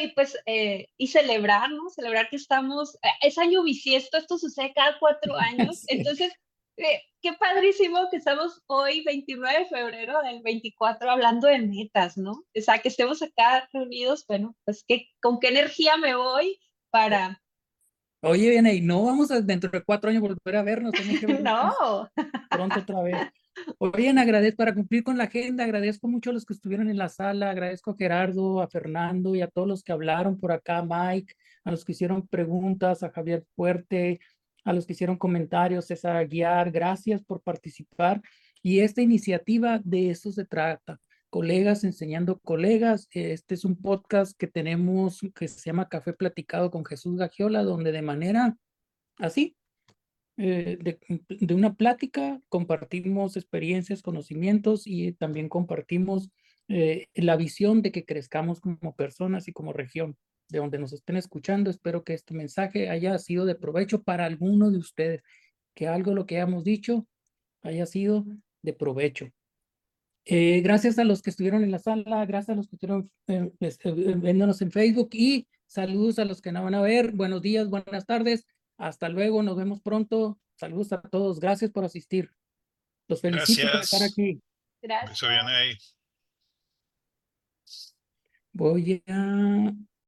y pues, eh, y celebrar, ¿no? Celebrar que estamos, es año bisiesto, esto sucede cada cuatro años, entonces, qué padrísimo que estamos hoy, 29 de febrero del 24, hablando de metas, ¿no? O sea, que estemos acá reunidos, bueno, pues, ¿qué, ¿con qué energía me voy para, Oye, viene, y no vamos a dentro de cuatro años volver a vernos. no. Pronto otra vez. Oye, agradezco para cumplir con la agenda, agradezco mucho a los que estuvieron en la sala, agradezco a Gerardo, a Fernando y a todos los que hablaron por acá, Mike, a los que hicieron preguntas, a Javier Fuerte, a los que hicieron comentarios, César Aguiar, gracias por participar. Y esta iniciativa de eso se trata, colegas enseñando colegas. Este es un podcast que tenemos que se llama Café Platicado con Jesús Gagiola, donde de manera así, eh, de, una plática, compartimos experiencias, conocimientos y también compartimos eh, la visión de que crezcamos como personas y como región. De donde nos estén escuchando, espero que este mensaje haya sido de provecho para alguno de ustedes, que algo lo que hayamos dicho haya sido de provecho. Eh, gracias a los que estuvieron en la sala, gracias a los que estuvieron eh, este, eh, viéndonos en Facebook y saludos a los que no van a ver. Buenos días, buenas tardes. Hasta luego, nos vemos pronto. Saludos a todos. Gracias por asistir. Los felicito por estar aquí. Gracias. Eso viene ahí. Voy a